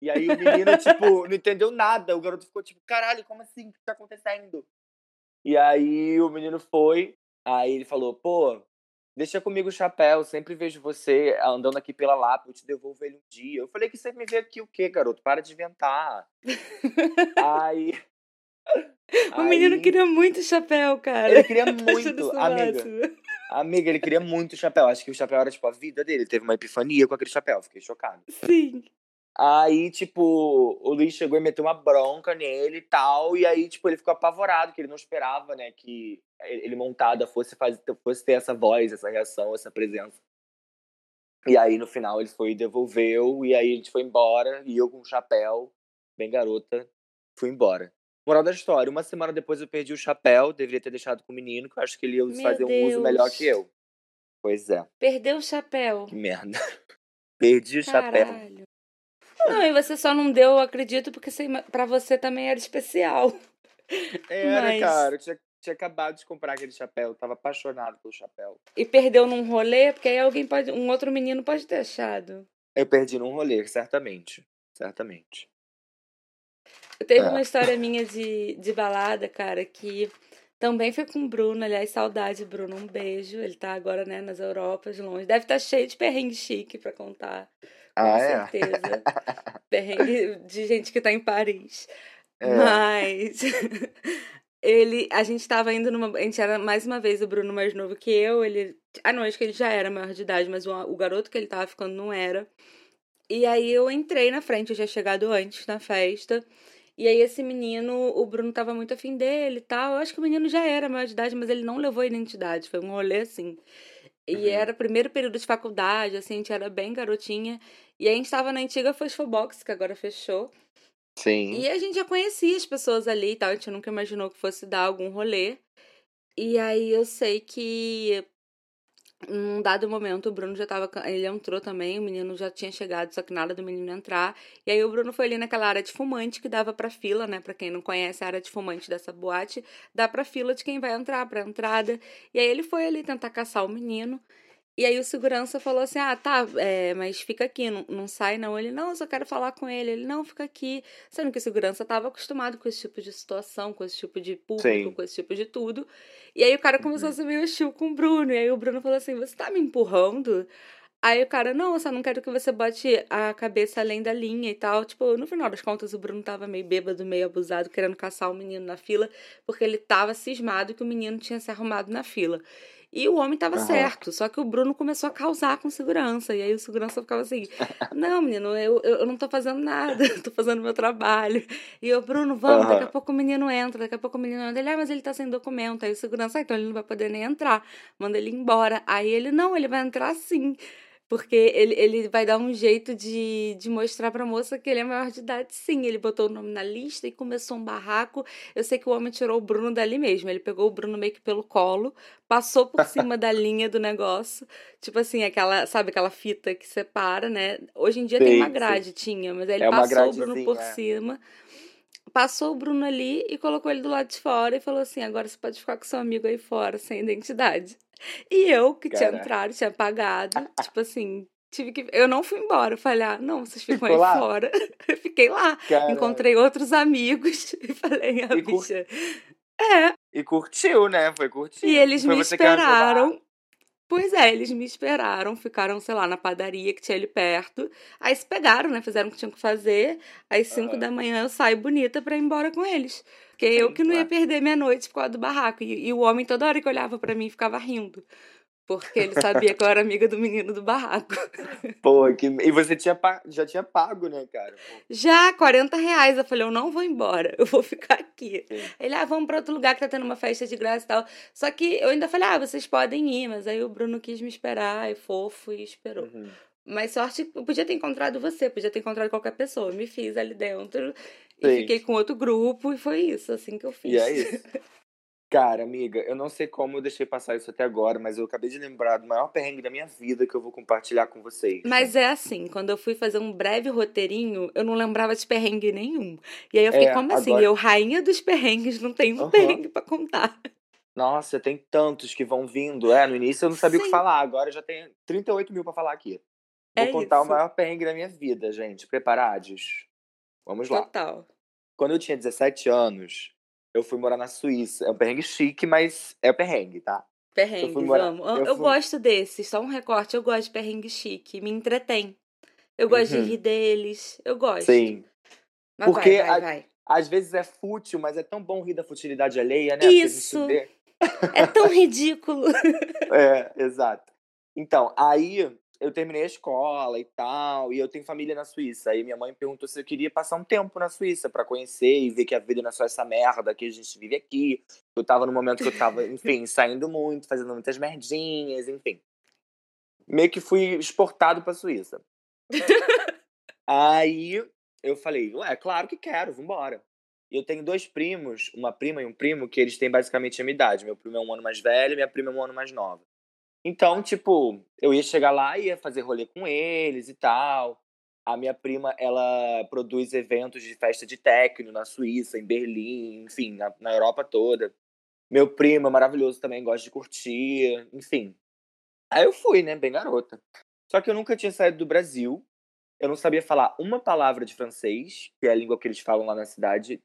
E aí o menino, tipo, não entendeu nada. O garoto ficou tipo, caralho, como assim? O que tá acontecendo? E aí o menino foi, aí ele falou, pô, deixa comigo o chapéu, sempre vejo você andando aqui pela Lapa, eu te devolvo ele um dia. Eu falei que você me vê aqui o quê, garoto? Para de inventar. aí... O aí... menino queria muito chapéu, cara. Ele queria muito, amiga. Amiga, ele queria muito chapéu. Acho que o chapéu era, tipo, a vida dele. Ele teve uma epifania com aquele chapéu. Fiquei chocado. Sim. Aí, tipo, o Luiz chegou e meteu uma bronca nele e tal. E aí, tipo, ele ficou apavorado, que ele não esperava, né, que ele montada fosse, fazer, fosse ter essa voz, essa reação, essa presença. E aí, no final, ele foi e devolveu. E aí, a gente foi embora. E eu com o chapéu, bem garota, fui embora. Moral da história, uma semana depois eu perdi o chapéu, deveria ter deixado com o menino, que eu acho que ele ia Meu fazer um Deus. uso melhor que eu. Pois é. Perdeu o chapéu. Que merda. Perdi o Caralho. chapéu. Não, e você só não deu, eu acredito, porque para você também era especial. Era, Mas- cara. Eu tinha, tinha acabado de comprar aquele chapéu. Eu tava apaixonado pelo chapéu. E perdeu num rolê, porque aí alguém pode. Um outro menino pode ter achado. Eu perdi num rolê, certamente. Certamente. Teve É. uma história minha de, de balada, cara, que também foi com o Bruno. Aliás, saudade, Bruno. Um beijo. Ele tá agora, né, nas Europas, longe. Deve estar cheio de perrengue chique pra contar. Com Ah, é? certeza. perrengue de gente que tá em Paris. É. Mas ele, a gente tava indo numa, a gente era mais uma vez o Bruno mais novo que eu, ele, ah não, acho que ele já era maior de idade, mas o, o garoto que ele tava ficando não era. E aí eu entrei na frente, eu já chegado antes na festa. E aí esse menino, o Bruno tava muito afim dele e tal. Eu acho que o menino já era maior de idade, mas ele não levou a identidade, foi um rolê assim. E Uhum. era primeiro período de faculdade, assim, a gente era bem garotinha. E a gente tava na antiga Fosfobox, que agora fechou. Sim. E a gente já conhecia as pessoas ali e tal, a gente nunca imaginou que fosse dar algum rolê. E aí eu sei que num dado momento o Bruno já tava. Ele entrou também, o menino já tinha chegado, só que nada do menino entrar. E aí o Bruno foi ali naquela área de fumante que dava pra fila, né? Pra quem não conhece a área de fumante dessa boate, dá pra fila de quem vai entrar, pra entrada. E aí ele foi ali tentar caçar o menino. E aí o segurança falou assim: Ah, tá, é, mas fica aqui, não, não sai não. Ele, não, eu só quero falar com ele. Ele, não, fica aqui. Sendo que o segurança tava acostumado com esse tipo de situação, com esse tipo de público, Sim. com esse tipo de tudo. E aí o cara começou Uhum. a ser meio hostil com o Bruno. E aí o Bruno falou assim: Você tá me empurrando? Aí o cara, não, eu só não quero que você bote a cabeça além da linha e tal. Tipo, no final das contas, o Bruno tava meio bêbado, meio abusado, querendo caçar o menino na fila, porque ele tava cismado que o menino tinha se arrumado na fila. E o homem tava Aham. certo, só que o Bruno começou a causar com segurança. E aí o segurança ficava assim: Não, menino, eu, eu não tô fazendo nada, tô fazendo meu trabalho. E eu, Bruno, vamos, daqui a pouco o menino entra, daqui a pouco o menino entra. Ele, ah, mas ele tá sem documento. Aí o segurança, ah, então ele não vai poder nem entrar. Manda ele embora. Aí ele, não, ele vai entrar sim. Porque ele, ele vai dar um jeito de, de mostrar pra moça que ele é maior de idade, sim. Ele botou o nome na lista e começou um barraco. Eu sei que o homem tirou o Bruno dali mesmo. Ele pegou o Bruno meio que pelo colo, passou por cima da linha do negócio. Tipo assim, aquela, sabe, aquela fita que separa, né? Hoje em dia tem Sim, uma sim. grade, tinha, mas aí ele É uma passou o Bruno por é. cima. Passou o Bruno ali e colocou ele do lado de fora e falou assim: agora você pode ficar com seu amigo aí fora, sem identidade. E eu, que tinha Caraca. entrado, tinha pagado, tipo assim, tive que. Eu não fui embora. Falei, ah, não, vocês ficam Ficou aí lá? fora. Eu fiquei lá. Cara, Encontrei outros amigos e falei, a E cur- bicha. É, E curtiu, né? Foi curtir. e eles Foi me esperaram. Pois é, eles me esperaram, ficaram, sei lá, na padaria que tinha ali perto. Aí se pegaram, né? Fizeram o que tinham que fazer. Às 5 Aham. da manhã eu saio bonita pra ir embora com eles. Porque eu que não ia perder minha noite por causa do barraco. E, e o homem, toda hora que olhava pra mim, ficava rindo. Porque ele sabia que eu era amiga do menino do barraco. Pô, que... E você tinha já tinha pago, né, cara? Pô, Já, 40 reais. Eu falei, eu não vou embora, eu vou ficar aqui. sim. Ele, ah, vamos pra outro lugar que tá tendo uma festa de graça e tal. Só que eu ainda falei, ah, vocês podem ir, mas aí o Bruno quis me esperar, é fofo, e esperou. Uhum. Mas sorte, eu podia ter encontrado você, podia ter encontrado qualquer pessoa. Eu me fiz ali dentro Sim. e fiquei com outro grupo e foi isso, assim que eu fiz. E é isso. Cara, amiga, eu não sei como eu deixei passar isso até agora, mas eu acabei de lembrar do maior perrengue da minha vida que eu vou compartilhar com vocês. Mas é assim, quando eu fui fazer um breve roteirinho, eu não lembrava de perrengue nenhum. E aí eu fiquei, é, como assim? Eu, rainha dos perrengues, não tenho um uhum. perrengue pra contar. Nossa, tem tantos que vão vindo. É, no início eu não sabia Sim. o que falar, agora já tem 38 mil pra falar aqui. Vou é contar isso. o maior perrengue da minha vida, gente. Preparados? Vamos lá. Total. Quando eu tinha 17 anos, eu fui morar na Suíça. É um perrengue chique, mas é perrengue, tá? Perrengue, morar... vamos. Eu, eu fui... gosto desses, só um recorte. Eu gosto de perrengue chique, me entretém. Eu gosto uhum. de rir deles, eu gosto. Sim. Mas Porque vai, vai, vai. às vezes é fútil, mas é tão bom rir da futilidade alheia, né? Isso! É tão ridículo. é, exato. Então, aí eu terminei a escola e tal, e eu tenho família na Suíça. Aí minha mãe perguntou se eu queria passar um tempo na Suíça para conhecer e ver que a vida não é só essa merda que a gente vive aqui. Eu tava no momento que eu tava, enfim, saindo muito, fazendo muitas merdinhas, enfim. Meio que fui exportado pra Suíça. Aí eu falei, ué, claro que quero, vambora. E eu tenho dois primos, uma prima e um primo, que eles têm basicamente a minha idade. Meu primo é um ano mais velho e minha prima é um ano mais nova. Então, tipo, eu ia chegar lá e ia fazer rolê com eles e tal. A minha prima, ela produz eventos de festa de techno na Suíça, em Berlim, enfim, na, na Europa toda. Meu primo é maravilhoso também, gosta de curtir, enfim. Aí eu fui, né, bem garota. Só que eu nunca tinha saído do Brasil. Eu não sabia falar uma palavra de francês, que é a língua que eles falam lá na cidade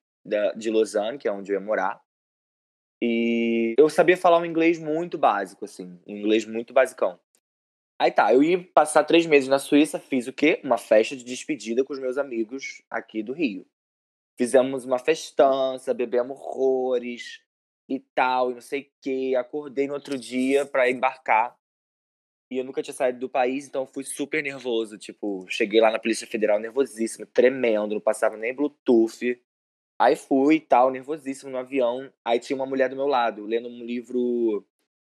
de Lausanne, que é onde eu ia morar. E eu sabia falar um inglês muito básico, assim, um inglês muito basicão. Aí tá, eu ia passar três meses na Suíça, fiz o quê? Uma festa de despedida com os meus amigos aqui do Rio. Fizemos uma festança, bebemos horrores e tal, e não sei o quê. Acordei no outro dia para embarcar. E eu nunca tinha saído do país, então fui super nervoso. Tipo, cheguei lá na Polícia Federal nervosíssimo, tremendo, não passava nem Bluetooth. Aí fui e tal, nervosíssimo no avião. Aí tinha uma mulher do meu lado, lendo um livro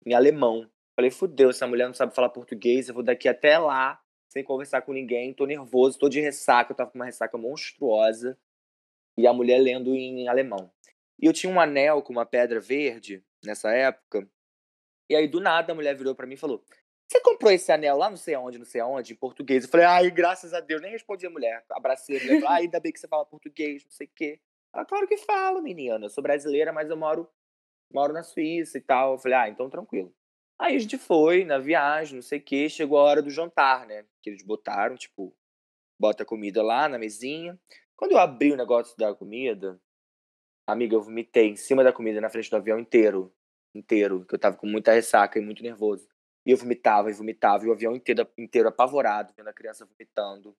em alemão. Falei, fudeu, essa mulher não sabe falar português, eu vou daqui até lá, sem conversar com ninguém, tô nervoso, tô de ressaca, eu tava com uma ressaca monstruosa. E a mulher lendo em alemão. E eu tinha um anel com uma pedra verde nessa época. E aí, do nada, a mulher virou para mim e falou: Você comprou esse anel lá não sei aonde, não sei aonde, em português? Eu falei, ai, graças a Deus, nem respondi a mulher. Abracei a mulher, falei, ai, ainda bem que você fala português, não sei o quê. Ela, claro que falo, menina. Eu sou brasileira, mas eu moro, moro na Suíça e tal. Eu falei, ah, então tranquilo. Aí a gente foi na viagem, não sei o quê. Chegou a hora do jantar, né? Que eles botaram, tipo, bota a comida lá na mesinha. Quando eu abri o negócio da comida, amiga, eu vomitei em cima da comida na frente do avião inteiro. Inteiro. Que eu tava com muita ressaca e muito nervoso. E eu vomitava e vomitava, e o avião inteiro, inteiro apavorado, vendo a criança vomitando.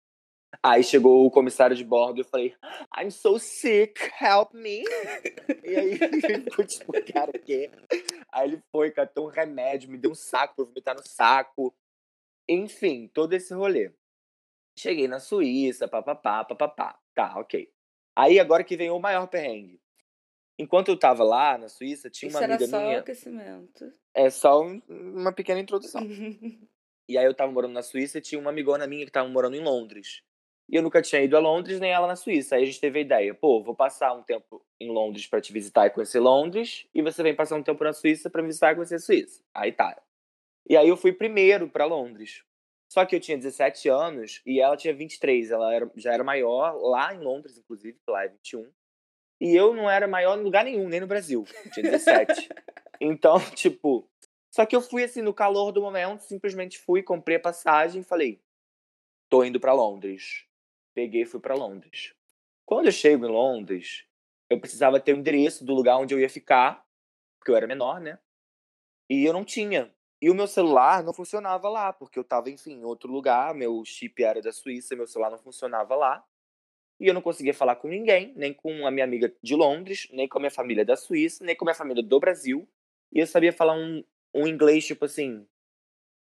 Aí chegou o comissário de bordo e eu falei, I'm so sick, help me. e aí ele ficou tipo, cara, o quê? Aí ele foi, catou um remédio, me deu um saco pra vomitar no saco. Enfim, todo esse rolê. Cheguei na Suíça, papapá, papapá. Tá, ok. Aí agora que vem o maior perrengue. Enquanto eu tava lá na Suíça, tinha Isso uma amiga era só minha. aquecimento. É só um, uma pequena introdução. e aí eu tava morando na Suíça e tinha uma amigona minha que tava morando em Londres. E eu nunca tinha ido a Londres, nem ela na Suíça. Aí a gente teve a ideia, pô, vou passar um tempo em Londres para te visitar e conhecer Londres, e você vem passar um tempo na Suíça para visitar e conhecer a Suíça. Aí tá. E aí eu fui primeiro para Londres. Só que eu tinha 17 anos e ela tinha 23. Ela era, já era maior lá em Londres, inclusive, lá é 21. E eu não era maior em lugar nenhum, nem no Brasil. Eu tinha 17. então, tipo. Só que eu fui assim, no calor do momento, simplesmente fui, comprei a passagem e falei: tô indo para Londres peguei e fui para Londres. Quando eu chego em Londres, eu precisava ter o endereço do lugar onde eu ia ficar, porque eu era menor, né? E eu não tinha. E o meu celular não funcionava lá, porque eu estava, enfim, em outro lugar, meu chip era da Suíça, meu celular não funcionava lá. E eu não conseguia falar com ninguém, nem com a minha amiga de Londres, nem com a minha família da Suíça, nem com a minha família do Brasil. E eu sabia falar um, um inglês, tipo assim,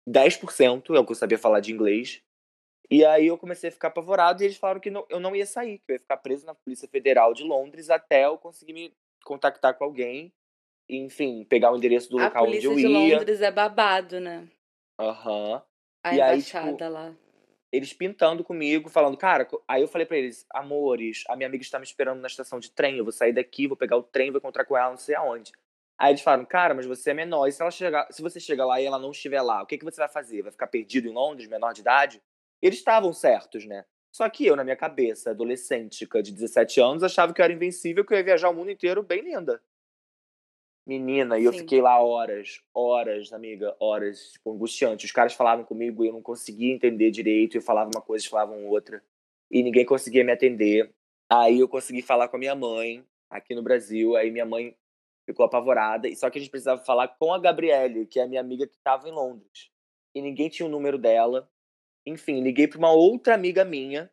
10% é o que eu sabia falar de inglês. E aí eu comecei a ficar apavorado e eles falaram que não, eu não ia sair, que eu ia ficar preso na Polícia Federal de Londres até eu conseguir me contactar com alguém. E, enfim, pegar o endereço do a local onde eu ia. A Polícia de Londres é babado, né? Aham. Uhum. A e embaixada aí, tipo, lá. eles pintando comigo, falando, cara, aí eu falei para eles, amores, a minha amiga está me esperando na estação de trem, eu vou sair daqui, vou pegar o trem, vou encontrar com ela, não sei aonde. Aí eles falaram, cara, mas você é menor, e se, ela chegar, se você chegar lá e ela não estiver lá, o que, que você vai fazer? Vai ficar perdido em Londres, menor de idade? Eles estavam certos, né? Só que eu, na minha cabeça, adolescente de 17 anos, achava que eu era invencível, que eu ia viajar o mundo inteiro bem linda. Menina, e eu fiquei lá horas, horas, amiga, horas, tipo, angustiante. Os caras falavam comigo e eu não conseguia entender direito. Eu falava uma coisa, eles falavam outra. E ninguém conseguia me atender. Aí eu consegui falar com a minha mãe, aqui no Brasil. Aí minha mãe ficou apavorada. Só que a gente precisava falar com a Gabriele, que é a minha amiga que estava em Londres. E ninguém tinha o número dela. Enfim, liguei para uma outra amiga minha,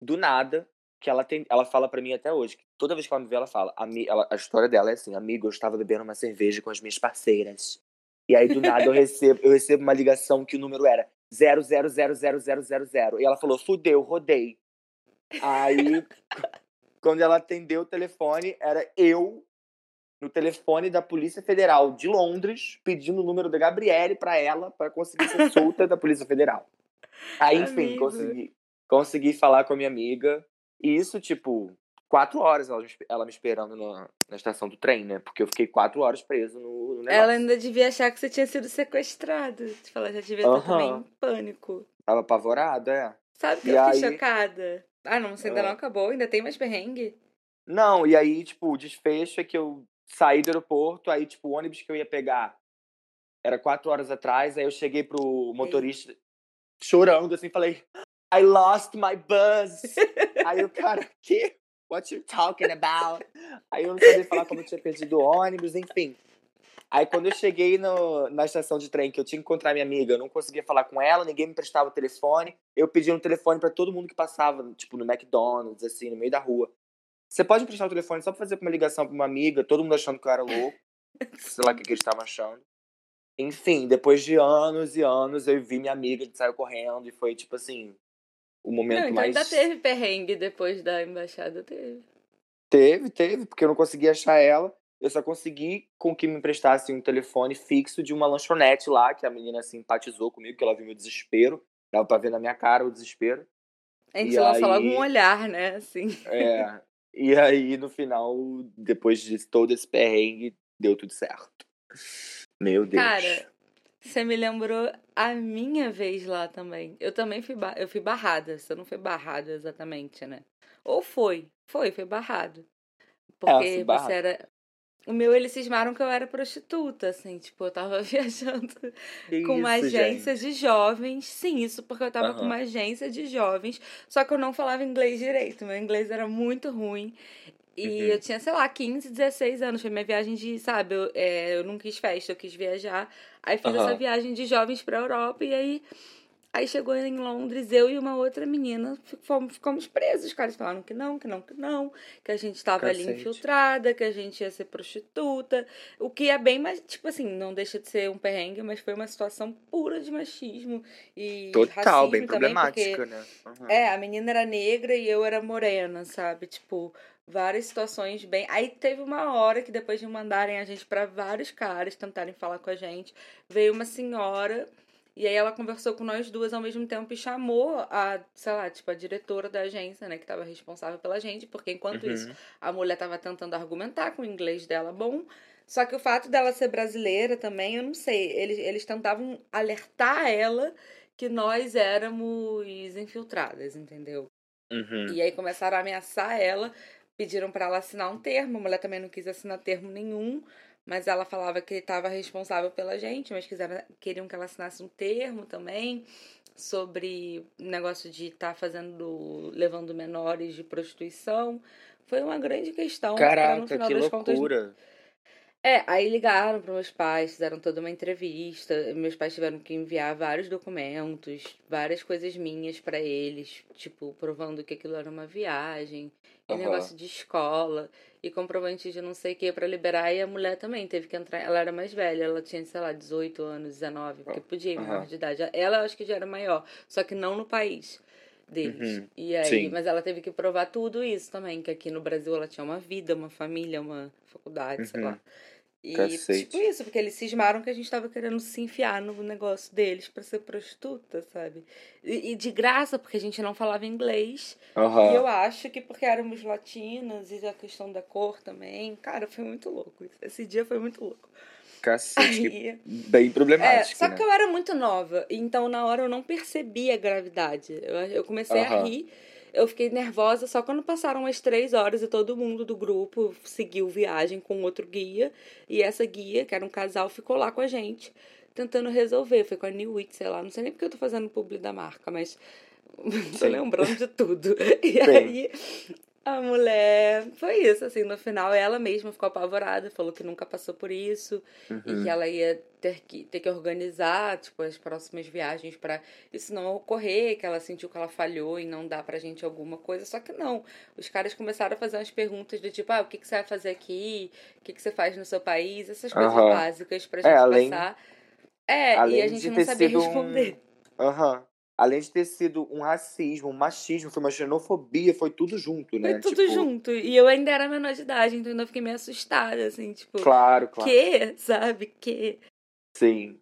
do nada, que ela tem, ela fala para mim até hoje, que toda vez que ela me vê, ela fala, a, ela, a história dela é assim, amigo, eu estava bebendo uma cerveja com as minhas parceiras. E aí do nada eu recebo, eu recebo uma ligação que o número era 0000000. E ela falou: "Fudeu, rodei". Aí quando ela atendeu o telefone, era eu no telefone da Polícia Federal de Londres, pedindo o número da Gabriele para ela para conseguir ser solta da Polícia Federal. Aí, enfim, consegui, consegui falar com a minha amiga. E isso, tipo, quatro horas ela, ela me esperando na, na estação do trem, né? Porque eu fiquei quatro horas preso no, no Ela ainda devia achar que você tinha sido sequestrado. Tipo, ela já devia estar também em pânico. Tava apavorada, é. Sabe que e eu fiquei aí... chocada? Ah, não, você ainda não acabou? Ainda tem mais perrengue? Não, e aí, tipo, o desfecho é que eu saí do aeroporto, aí, tipo, o ônibus que eu ia pegar era quatro horas atrás, aí eu cheguei pro motorista Ei. Chorando, assim, falei, I lost my buzz. Aí o cara, que? What you talking about? Aí eu não sabia falar como eu tinha perdido o ônibus, enfim. Aí quando eu cheguei no, na estação de trem, que eu tinha que encontrar minha amiga, eu não conseguia falar com ela, ninguém me prestava o telefone. Eu pedi um telefone para todo mundo que passava, tipo, no McDonald's, assim, no meio da rua. Você pode prestar o telefone só pra fazer uma ligação pra uma amiga, todo mundo achando que eu era louco. Sei lá o que, que eles estavam achando. Enfim, depois de anos e anos, eu vi minha amiga que saiu correndo e foi, tipo assim, o momento não, então mais. Ainda teve perrengue depois da embaixada, teve. Teve, teve, porque eu não consegui achar ela. Eu só consegui com que me emprestasse um telefone fixo de uma lanchonete lá, que a menina simpatizou comigo, que ela viu meu desespero. Dava pra ver na minha cara o desespero. A gente lança aí... logo um olhar, né? Assim. É. E aí, no final, depois de todo esse perrengue, deu tudo certo. Meu Deus. Cara, você me lembrou a minha vez lá também. Eu também fui, eu fui barrada. Você não foi barrado exatamente, né? Ou foi? Foi, foi barrado. Porque é, você era. O meu, eles cismaram que eu era prostituta, assim, tipo, eu tava viajando que com uma agência gente. de jovens. Sim, isso porque eu tava uhum. com uma agência de jovens, só que eu não falava inglês direito, meu inglês era muito ruim. E uhum. eu tinha, sei lá, 15, 16 anos. Foi minha viagem de, sabe, eu, é, eu não quis festa, eu quis viajar. Aí fiz uhum. essa viagem de jovens pra Europa e aí. Aí chegou em Londres, eu e uma outra menina fomos, ficamos presos. Os caras falaram que não, que não, que não, que a gente estava ali infiltrada, que a gente ia ser prostituta. O que é bem mais, tipo assim, não deixa de ser um perrengue, mas foi uma situação pura de machismo e Total, bem problemática, porque, né? Uhum. É, a menina era negra e eu era morena, sabe? Tipo, várias situações bem. Aí teve uma hora que depois de mandarem a gente para vários caras tentarem falar com a gente, veio uma senhora e aí ela conversou com nós duas ao mesmo tempo e chamou a, sei lá, tipo a diretora da agência, né, que estava responsável pela gente, porque enquanto uhum. isso a mulher estava tentando argumentar com o inglês dela bom, só que o fato dela ser brasileira também, eu não sei, eles eles tentavam alertar ela que nós éramos infiltradas, entendeu? Uhum. E aí começaram a ameaçar ela pediram para ela assinar um termo, a mulher também não quis assinar termo nenhum, mas ela falava que estava responsável pela gente, mas quiseram, queriam que ela assinasse um termo também sobre o negócio de estar tá fazendo, levando menores de prostituição. Foi uma grande questão. Caraca, no final que das loucura! Contas, é, aí ligaram para meus pais, fizeram toda uma entrevista. Meus pais tiveram que enviar vários documentos, várias coisas minhas para eles, tipo, provando que aquilo era uma viagem, e uhum. negócio de escola, e comprovante de não sei o que para liberar. E a mulher também teve que entrar. Ela era mais velha, ela tinha, sei lá, 18 anos, 19, porque podia ir uhum. maior de idade. Ela eu acho que já era maior, só que não no país deles. Uhum. E aí, Sim. mas ela teve que provar tudo isso também, que aqui no Brasil ela tinha uma vida, uma família, uma faculdade, sei lá. Uhum. E, Cacete. tipo isso, porque eles cismaram que a gente tava querendo se enfiar no negócio deles para ser prostituta, sabe? E, e, de graça, porque a gente não falava inglês. Uhum. E eu acho que porque éramos latinas e a questão da cor também. Cara, foi muito louco. Esse dia foi muito louco. Cacete, Aí, bem problemático. É, só né? que eu era muito nova, então na hora eu não percebi a gravidade. Eu, eu comecei uhum. a rir eu fiquei nervosa só quando passaram as três horas e todo mundo do grupo seguiu viagem com outro guia. E essa guia, que era um casal, ficou lá com a gente, tentando resolver. Foi com a New Wit, sei lá. Não sei nem porque eu tô fazendo publi da marca, mas tô lembrando de tudo. E Sim. aí a mulher. Foi isso, assim, no final ela mesma ficou apavorada, falou que nunca passou por isso uhum. e que ela ia ter que, ter que organizar, tipo, as próximas viagens para isso não ocorrer, que ela sentiu que ela falhou e não dá pra gente alguma coisa. Só que não. Os caras começaram a fazer umas perguntas do tipo, ah, o que, que você vai fazer aqui? O que, que você faz no seu país? Essas coisas uhum. básicas pra é, gente é, além, passar. É, e a gente não sabia responder. Aham. Um... Uhum além de ter sido um racismo, um machismo, foi uma xenofobia, foi tudo junto, né? Foi tudo tipo... junto. E eu ainda era menor de idade, então eu fiquei meio assustada, assim, tipo. Claro, claro. Que? Sabe? Que? Sim.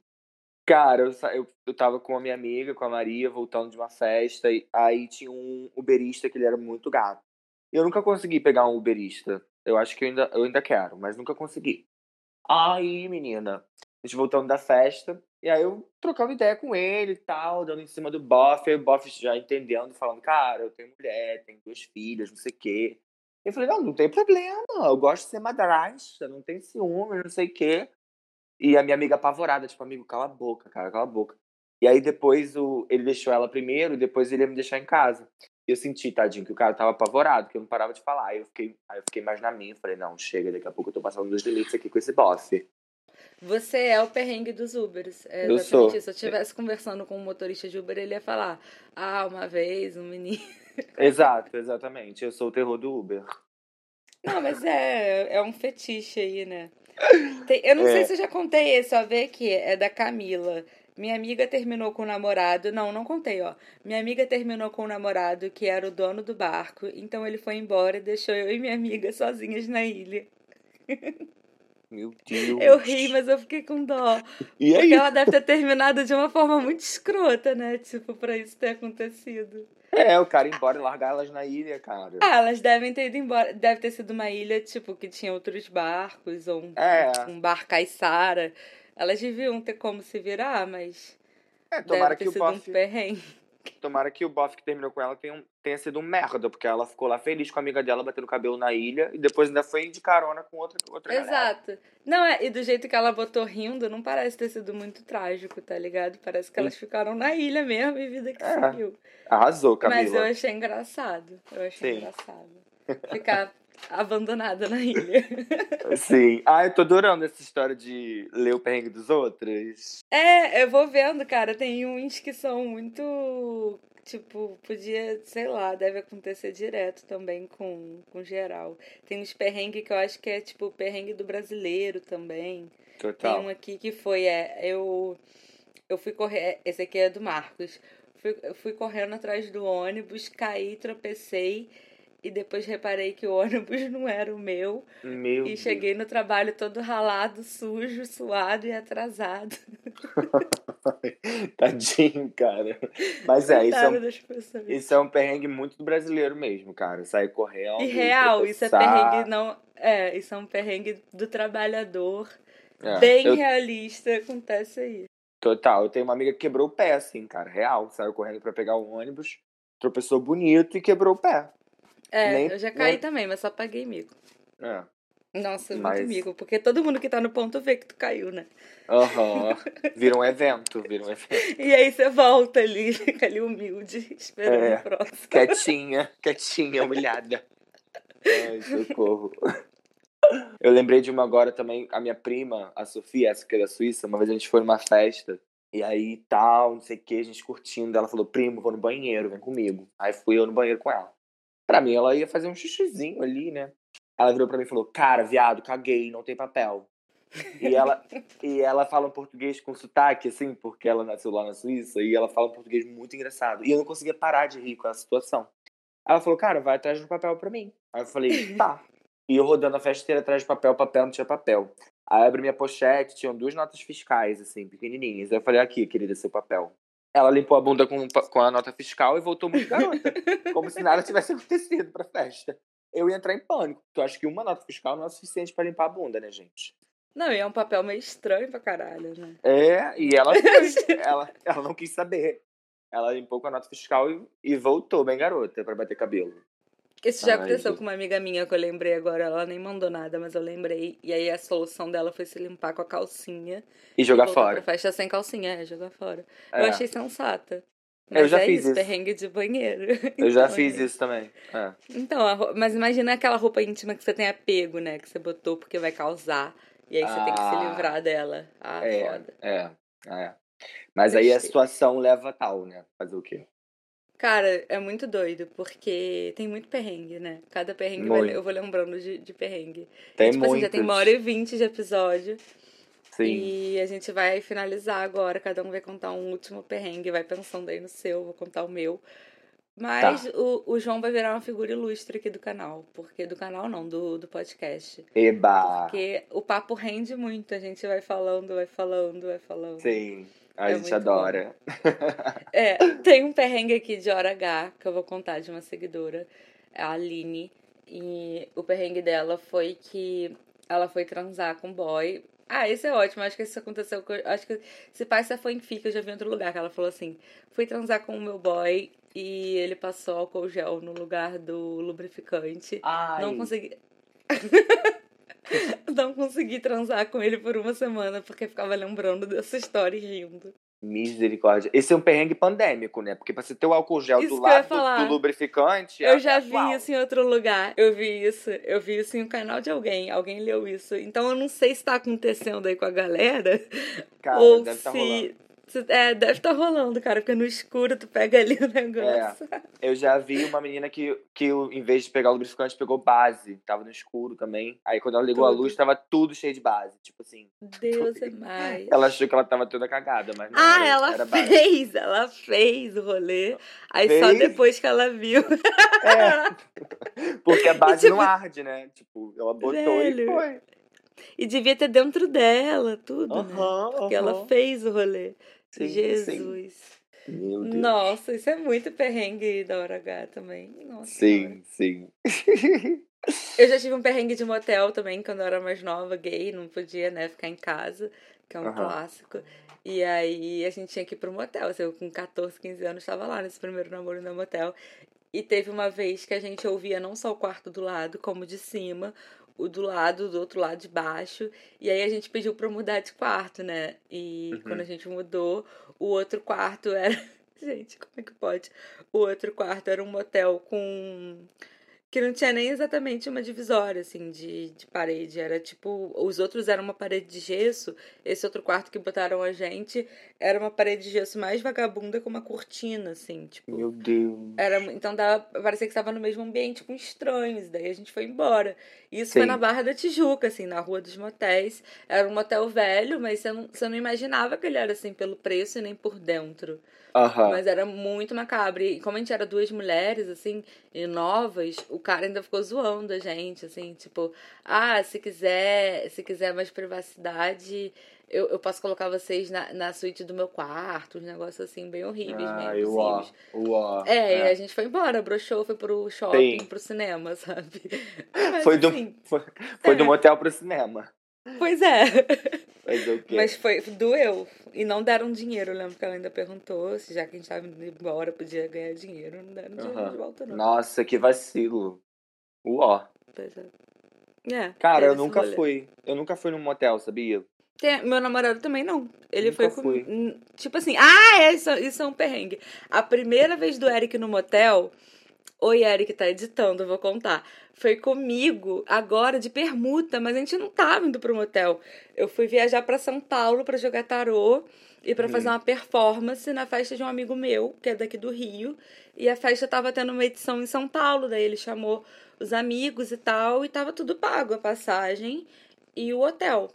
Cara, eu, eu, eu tava com a minha amiga, com a Maria, voltando de uma festa, e aí tinha um uberista que ele era muito gato. Eu nunca consegui pegar um uberista. Eu acho que eu ainda, eu ainda quero, mas nunca consegui. Aí, menina, a gente voltando da festa, e aí eu trocando ideia com ele e tal, dando em cima do Boff, aí o Boff já entendendo, falando, cara, eu tenho mulher, tenho duas filhas, não sei o quê. Eu falei, não, não tem problema, eu gosto de ser madrasta, não tem ciúme, não sei o quê. E a minha amiga apavorada, tipo, amigo, cala a boca, cara, cala a boca. E aí depois o, ele deixou ela primeiro, depois ele ia me deixar em casa. Eu senti, tadinho, que o cara tava apavorado, que eu não parava de falar. Aí eu fiquei, aí eu fiquei mais na minha, falei, não, chega, daqui a pouco eu tô passando dos limites aqui com esse bofe. Você é o perrengue dos Ubers. É eu sou. Isso. Se eu estivesse conversando com um motorista de Uber, ele ia falar: Ah, uma vez um menino. Exato, exatamente. Eu sou o terror do Uber. Não, mas é, é um fetiche aí, né? Tem, eu não é. sei se eu já contei esse, só ver que é da Camila. Minha amiga terminou com o namorado. Não, não contei, ó. Minha amiga terminou com o namorado que era o dono do barco. Então ele foi embora e deixou eu e minha amiga sozinhas na ilha. Meu Deus. Eu ri, mas eu fiquei com dó. E aí? Porque ela deve ter terminado de uma forma muito escrota, né? Tipo, pra isso ter acontecido. É, o cara ir embora e largar elas na ilha, cara. Ah, elas devem ter ido embora. Deve ter sido uma ilha, tipo, que tinha outros barcos, ou um, é. um bar caiçara. Elas deviam ter como se virar, mas. É, tomara deve ter que sido o Buff... um perrengue. Tomara que o bofe que terminou com ela tenha, tenha sido um merda, porque ela ficou lá feliz com a amiga dela batendo cabelo na ilha e depois ainda foi de carona com outra, outra Exato. Galera. Não, é, e do jeito que ela botou rindo, não parece ter sido muito trágico, tá ligado? Parece que elas ficaram na ilha mesmo e vida que é, seguiu. Arrasou, Camila. Mas eu achei engraçado. Eu achei Sim. engraçado. Ficar abandonada na ilha. Sim. Ah, eu tô adorando essa história de ler o perrengue dos outros. É, eu vou vendo, cara. Tem uns que são muito. Tipo, podia, sei lá, deve acontecer direto também com, com geral. Tem uns perrengues que eu acho que é tipo o perrengue do brasileiro também. Total. Tem um aqui que foi, é, eu, eu fui correr, esse aqui é do Marcos. Fui, eu fui correndo atrás do ônibus, caí, tropecei e depois reparei que o ônibus não era o meu. Meu e cheguei no trabalho todo ralado, sujo, suado e atrasado. Tadinho, cara. Mas é, isso é, um, isso é um perrengue muito do brasileiro mesmo, cara. Sair correndo. E real, isso é perrengue não. É, isso é um perrengue do trabalhador. É, bem eu... realista, acontece aí. Total, eu tenho uma amiga que quebrou o pé, assim, cara, real. Saiu correndo para pegar o ônibus, tropeçou bonito e quebrou o pé. É, nem, eu já caí nem... também, mas só paguei mico. É. Nossa, mas... muito mico, porque todo mundo que tá no ponto vê que tu caiu, né? Aham. Uhum. Vira um evento, vira um evento. e aí você volta ali, fica ali humilde, esperando é, o próximo. Quietinha, quietinha, humilhada. Ai, socorro. Eu lembrei de uma agora também, a minha prima, a Sofia, essa que é da Suíça, uma vez a gente foi numa festa, e aí tal, não sei o que, a gente curtindo, ela falou, primo, vou no banheiro, vem comigo. Aí fui eu no banheiro com ela. Pra mim, ela ia fazer um xixizinho ali, né? Ela virou pra mim e falou: Cara, viado, caguei, não tem papel. e ela, e ela fala um português com sotaque, assim, porque ela nasceu lá na Suíça, e ela fala um português muito engraçado. E eu não conseguia parar de rir com a situação. Ela falou, cara, vai atrás do papel pra mim. Aí eu falei, tá. E eu rodando a festa inteira atrás de papel, papel, não tinha papel. Aí eu abri minha pochete, tinham duas notas fiscais, assim, pequenininhas. Aí eu falei, aqui, querida, seu papel. Ela limpou a bunda com, com a nota fiscal e voltou muito garota. como se nada tivesse acontecido pra festa. Eu ia entrar em pânico, porque eu acho que uma nota fiscal não é suficiente para limpar a bunda, né, gente? Não, e é um papel meio estranho pra caralho, né? É, e ela, ela, ela não quis saber. Ela limpou com a nota fiscal e, e voltou bem garota para bater cabelo. Isso já Ai, aconteceu gente. com uma amiga minha que eu lembrei agora. Ela nem mandou nada, mas eu lembrei. E aí a solução dela foi se limpar com a calcinha. E jogar e fora. Pra festa sem calcinha, é, jogar fora. É. Eu achei sensata. Mas eu já é fiz isso, perrengue de banheiro. Eu já então, fiz é. isso também. É. Então, mas imagina aquela roupa íntima que você tem apego, né? Que você botou porque vai causar. E aí você ah, tem que se ah. livrar dela. Ah, é, foda. É, é. Mas aí a situação leva a tal, né? Fazer o quê? Cara, é muito doido, porque tem muito perrengue, né? Cada perrengue vai, eu vou lembrando de, de perrengue. Tem e, tipo assim, já tem uma hora e vinte de episódio. Sim. E a gente vai finalizar agora, cada um vai contar um último perrengue, vai pensando aí no seu, vou contar o meu. Mas tá. o, o João vai virar uma figura ilustre aqui do canal. Porque do canal não, do, do podcast. Eba! Porque o papo rende muito, a gente vai falando, vai falando, vai falando. Sim. A é gente adora. é, tem um perrengue aqui de hora H que eu vou contar de uma seguidora, a Aline. E o perrengue dela foi que ela foi transar com um boy. Ah, esse é ótimo. Acho que isso aconteceu. Acho que se pai se foi em fica, eu já vi em outro lugar. Que ela falou assim: fui transar com o meu boy e ele passou álcool gel no lugar do lubrificante. Ai. Não consegui. não consegui transar com ele por uma semana porque ficava lembrando dessa história e rindo. Misericórdia. Esse é um perrengue pandêmico, né? Porque pra você ter o álcool gel isso do lado do, do, lubrificante. Eu é já vi isso em outro lugar. Eu vi isso. Eu vi isso em um canal de alguém. Alguém leu isso. Então eu não sei se tá acontecendo aí com a galera. Cara, ou deve tá se. Tá é, deve estar tá rolando, cara, porque no escuro tu pega ali o negócio. É, eu já vi uma menina que, que em vez de pegar o lubrificante, pegou base. Tava no escuro também. Aí quando ela ligou tudo. a luz, tava tudo cheio de base. Tipo assim. Deus é mais. Ela achou que ela tava toda cagada, mas não. Ah, ela fez, base. ela fez o rolê. Aí fez? só depois que ela viu. É. Porque a base tipo, não arde, né? Tipo, ela botou velho. e foi. E devia ter dentro dela tudo, né? Porque ela fez o rolê. Sim, Jesus. Sim. Nossa, isso é muito perrengue da hora H também. Nossa, sim, sim. eu já tive um perrengue de motel também quando eu era mais nova, gay, não podia, né, ficar em casa, que é um uhum. clássico. E aí a gente tinha que ir pro motel. Assim, eu com 14, 15 anos estava lá nesse primeiro namoro no motel. E teve uma vez que a gente ouvia não só o quarto do lado, como de cima, o do lado, do outro lado de baixo. E aí a gente pediu pra mudar de quarto, né? E uhum. quando a gente mudou, o outro quarto era. Gente, como é que pode? O outro quarto era um motel com que não tinha nem exatamente uma divisória, assim, de, de parede. Era tipo. Os outros eram uma parede de gesso. Esse outro quarto que botaram a gente era uma parede de gesso mais vagabunda com uma cortina, assim, tipo. Meu Deus. Era, então dava, parecia que estava no mesmo ambiente com estranhos. Daí a gente foi embora. Isso Sim. foi na Barra da Tijuca, assim, na Rua dos Motéis. Era um motel velho, mas você não, você não imaginava que ele era assim pelo preço e nem por dentro. Uhum. Mas era muito macabro. E como a gente era duas mulheres, assim, e novas, o cara ainda ficou zoando a gente, assim, tipo, ah, se quiser, se quiser mais privacidade, eu, eu posso colocar vocês na, na suíte do meu quarto, uns negócios assim, bem horríveis ah, mesmo. Uó, uó, é, é, e a gente foi embora, broxou, foi pro shopping, Sim. pro cinema, sabe? Mas, foi, do, assim, foi, foi é. do motel pro cinema. Pois é. Mas, okay. Mas foi, doeu. E não deram dinheiro. Eu lembro que ela ainda perguntou se já que a gente tava indo embora podia ganhar dinheiro. Não deram dinheiro uhum. de volta, não. Nossa, que vacilo. Uó. Pois é. É, Cara, eu nunca rolê. fui. Eu nunca fui num motel, sabia? Tem, meu namorado também não. Ele nunca foi com. Tipo assim, ah, é, isso, isso é um perrengue. A primeira vez do Eric no motel. Oi, Eric, tá editando, eu vou contar. Foi comigo, agora de permuta, mas a gente não tava indo pro motel. Eu fui viajar para São Paulo para jogar tarô e para fazer uhum. uma performance na festa de um amigo meu, que é daqui do Rio. E a festa tava tendo uma edição em São Paulo, daí ele chamou os amigos e tal, e tava tudo pago, a passagem e o hotel.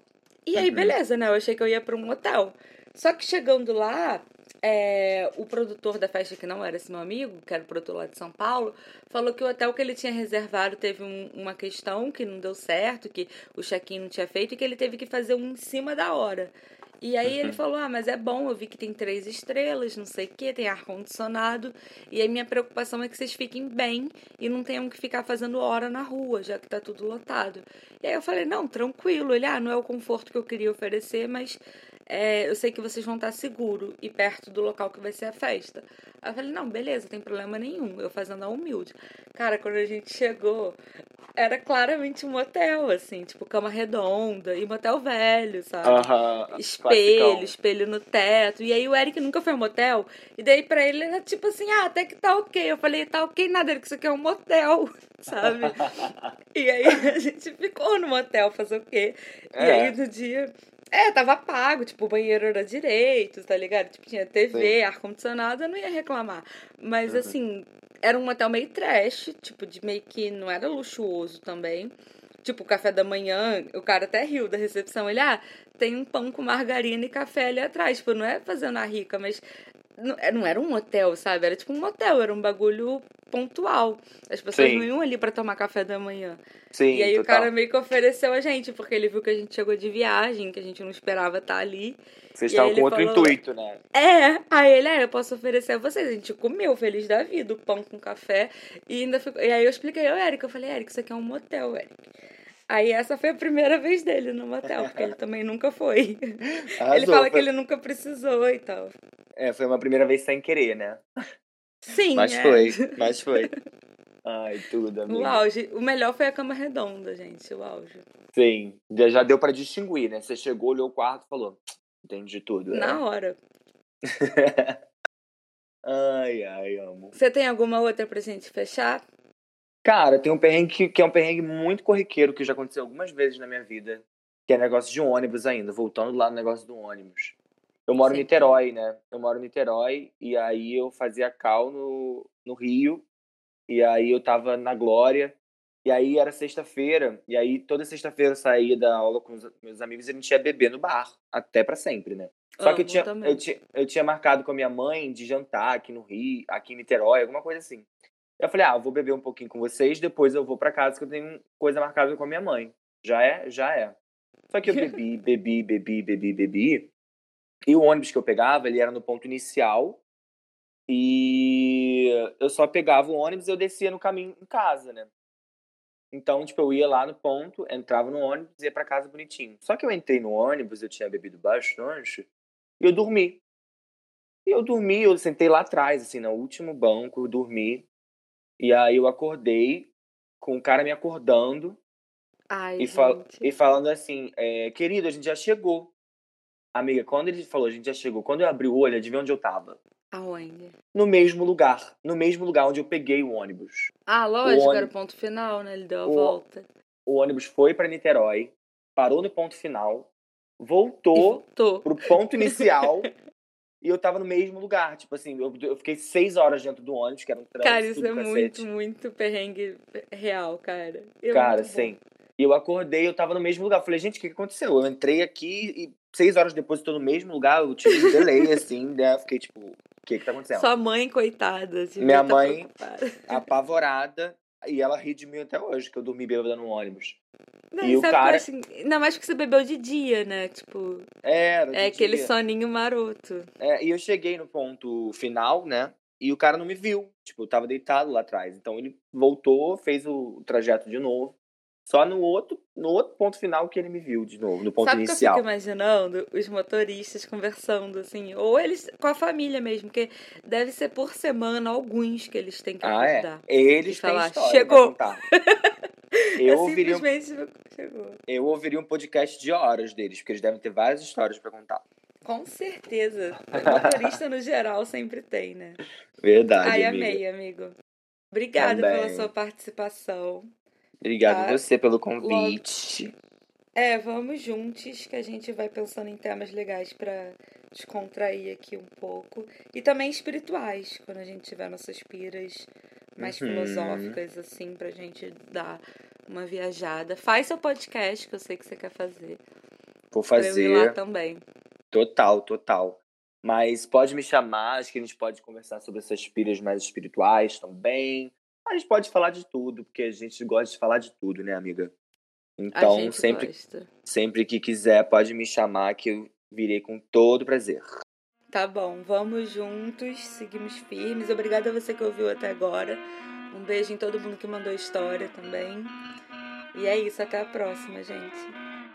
E aí, uhum. beleza, né? Eu achei que eu ia para um hotel. Só que chegando lá, é, o produtor da festa, que não era esse meu amigo, que era o produtor lá de São Paulo, falou que o hotel que ele tinha reservado teve um, uma questão que não deu certo, que o check-in não tinha feito e que ele teve que fazer um em cima da hora. E aí ele uhum. falou: Ah, mas é bom, eu vi que tem três estrelas, não sei o que, tem ar-condicionado. E aí minha preocupação é que vocês fiquem bem e não tenham que ficar fazendo hora na rua, já que tá tudo lotado. E aí eu falei: Não, tranquilo. Ele, ah, não é o conforto que eu queria oferecer, mas é, eu sei que vocês vão estar seguro e perto do local que vai ser a festa. Aí eu falei, não, beleza, tem problema nenhum. Eu fazendo a humilde. Cara, quando a gente chegou, era claramente um motel, assim, tipo, cama redonda e motel velho, sabe? Uh -huh, espelho, classicão. espelho no teto. E aí o Eric nunca foi um motel. E daí pra ele era tipo assim, ah, até que tá ok. Eu falei, tá ok nada, Eric, isso aqui é um motel, sabe? e aí a gente ficou no motel fazer o quê? É. E aí no dia é, tava pago, tipo, o banheiro era direito, tá ligado? Tipo, tinha TV, ar-condicionado, eu não ia reclamar. Mas, uhum. assim, era um hotel meio trash, tipo, de meio que não era luxuoso também. Tipo, café da manhã, o cara até riu da recepção. Ele, ah, tem um pão com margarina e café ali atrás. Tipo, não é fazendo a rica, mas não era um hotel, sabe? Era tipo um motel, era um bagulho pontual. As pessoas Sim. não iam ali para tomar café da manhã. Sim, e aí total. o cara meio que ofereceu a gente, porque ele viu que a gente chegou de viagem, que a gente não esperava estar tá ali. Vocês estavam com outro falou, intuito, né? É, aí ele, é, eu posso oferecer a vocês. A gente comeu, feliz da vida, o pão com café. E ainda ficou... E aí eu expliquei ao Eric, eu falei, Eric, isso aqui é um motel, Eric. Aí essa foi a primeira vez dele no motel, porque ele também nunca foi. Arrasou, ele fala que ele nunca precisou e tal. É, foi uma primeira vez sem querer, né? Sim. Mas é. foi, mas foi. Ai, tudo, amigo. O auge. O melhor foi a cama redonda, gente, o auge. Sim, já, já deu para distinguir, né? Você chegou, olhou o quarto e falou, entendi tudo. Né? Na hora. ai, ai, amo. Você tem alguma outra pra gente fechar? Cara, tem um perrengue que, que é um perrengue muito corriqueiro que já aconteceu algumas vezes na minha vida, que é negócio de ônibus ainda, voltando lá no negócio do ônibus. Eu moro Sim. em Niterói, né? Eu moro em Niterói e aí eu fazia cal no, no Rio e aí eu tava na Glória e aí era sexta-feira e aí toda sexta-feira eu saía da aula com os meus amigos e a gente ia beber no bar, até para sempre, né? Só que eu tinha, eu tinha, eu tinha marcado com a minha mãe de jantar aqui no Rio, aqui em Niterói, alguma coisa assim. Eu falei, ah, eu vou beber um pouquinho com vocês, depois eu vou para casa que eu tenho coisa marcada com a minha mãe. Já é? Já é. Só que eu bebi, bebi, bebi, bebi, bebi. E o ônibus que eu pegava, ele era no ponto inicial. E eu só pegava o ônibus e eu descia no caminho em casa, né? Então, tipo, eu ia lá no ponto, entrava no ônibus e ia pra casa bonitinho. Só que eu entrei no ônibus, eu tinha bebido bastante, e eu dormi. E eu dormi, eu sentei lá atrás, assim, no último banco, eu dormi. E aí eu acordei com o cara me acordando Ai, e, fal e falando assim, é, querido, a gente já chegou. Amiga, quando ele falou, a gente já chegou, quando eu abri o olho, adivinha onde eu tava? Aonde? No mesmo lugar. No mesmo lugar onde eu peguei o ônibus. Ah, lógico, o era o ponto final, né? Ele deu a o, volta. O ônibus foi para Niterói, parou no ponto final, voltou, voltou. pro ponto inicial e eu tava no mesmo lugar. Tipo assim, eu, eu fiquei seis horas dentro do ônibus, que era um trânsito. Cara, isso é muito, muito perrengue real, cara. É cara, sim. E eu acordei, eu tava no mesmo lugar. Eu falei, gente, o que, que aconteceu? Eu entrei aqui e seis horas depois eu tô no mesmo lugar, eu tive um delay, assim, né? Fiquei tipo, o que que tá acontecendo? Sua mãe, coitada. Minha tá mãe, apavorada, e ela ri de mim até hoje, que eu dormi bêbada no ônibus. Não, e o cara. Assim, ainda mais que você bebeu de dia, né? Tipo. Era. É aquele dia. soninho maroto. É, e eu cheguei no ponto final, né? E o cara não me viu. Tipo, eu tava deitado lá atrás. Então ele voltou, fez o trajeto de novo. Só no outro, no outro ponto final que ele me viu de novo, no ponto Sabe inicial. Que eu fico imaginando os motoristas conversando, assim, ou eles com a família mesmo, porque deve ser por semana alguns que eles têm que ah, acordar. É. Eles têm falar, história chegou. eu, ouviria um, chegou. eu ouviria um podcast de horas deles, porque eles devem ter várias histórias para contar. Com certeza. motorista no geral sempre tem, né? Verdade. Ai, amiga. amei, amigo. Obrigada Também. pela sua participação. Obrigado tá? você pelo convite. Logo... É, vamos juntos que a gente vai pensando em temas legais para descontrair aqui um pouco. E também espirituais, quando a gente tiver nossas piras mais uhum. filosóficas, assim, pra gente dar uma viajada. Faz seu podcast, que eu sei que você quer fazer. Vou fazer. Pra eu lá também. Total, total. Mas pode me chamar, acho que a gente pode conversar sobre essas piras mais espirituais também. A gente pode falar de tudo, porque a gente gosta de falar de tudo, né, amiga? Então, sempre, gosta. sempre que quiser, pode me chamar que eu virei com todo prazer. Tá bom, vamos juntos, seguimos firmes. Obrigada a você que ouviu até agora. Um beijo em todo mundo que mandou história também. E é isso, até a próxima, gente.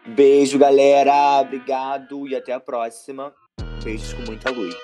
Beijo, galera. Obrigado e até a próxima. Beijos com muita luz.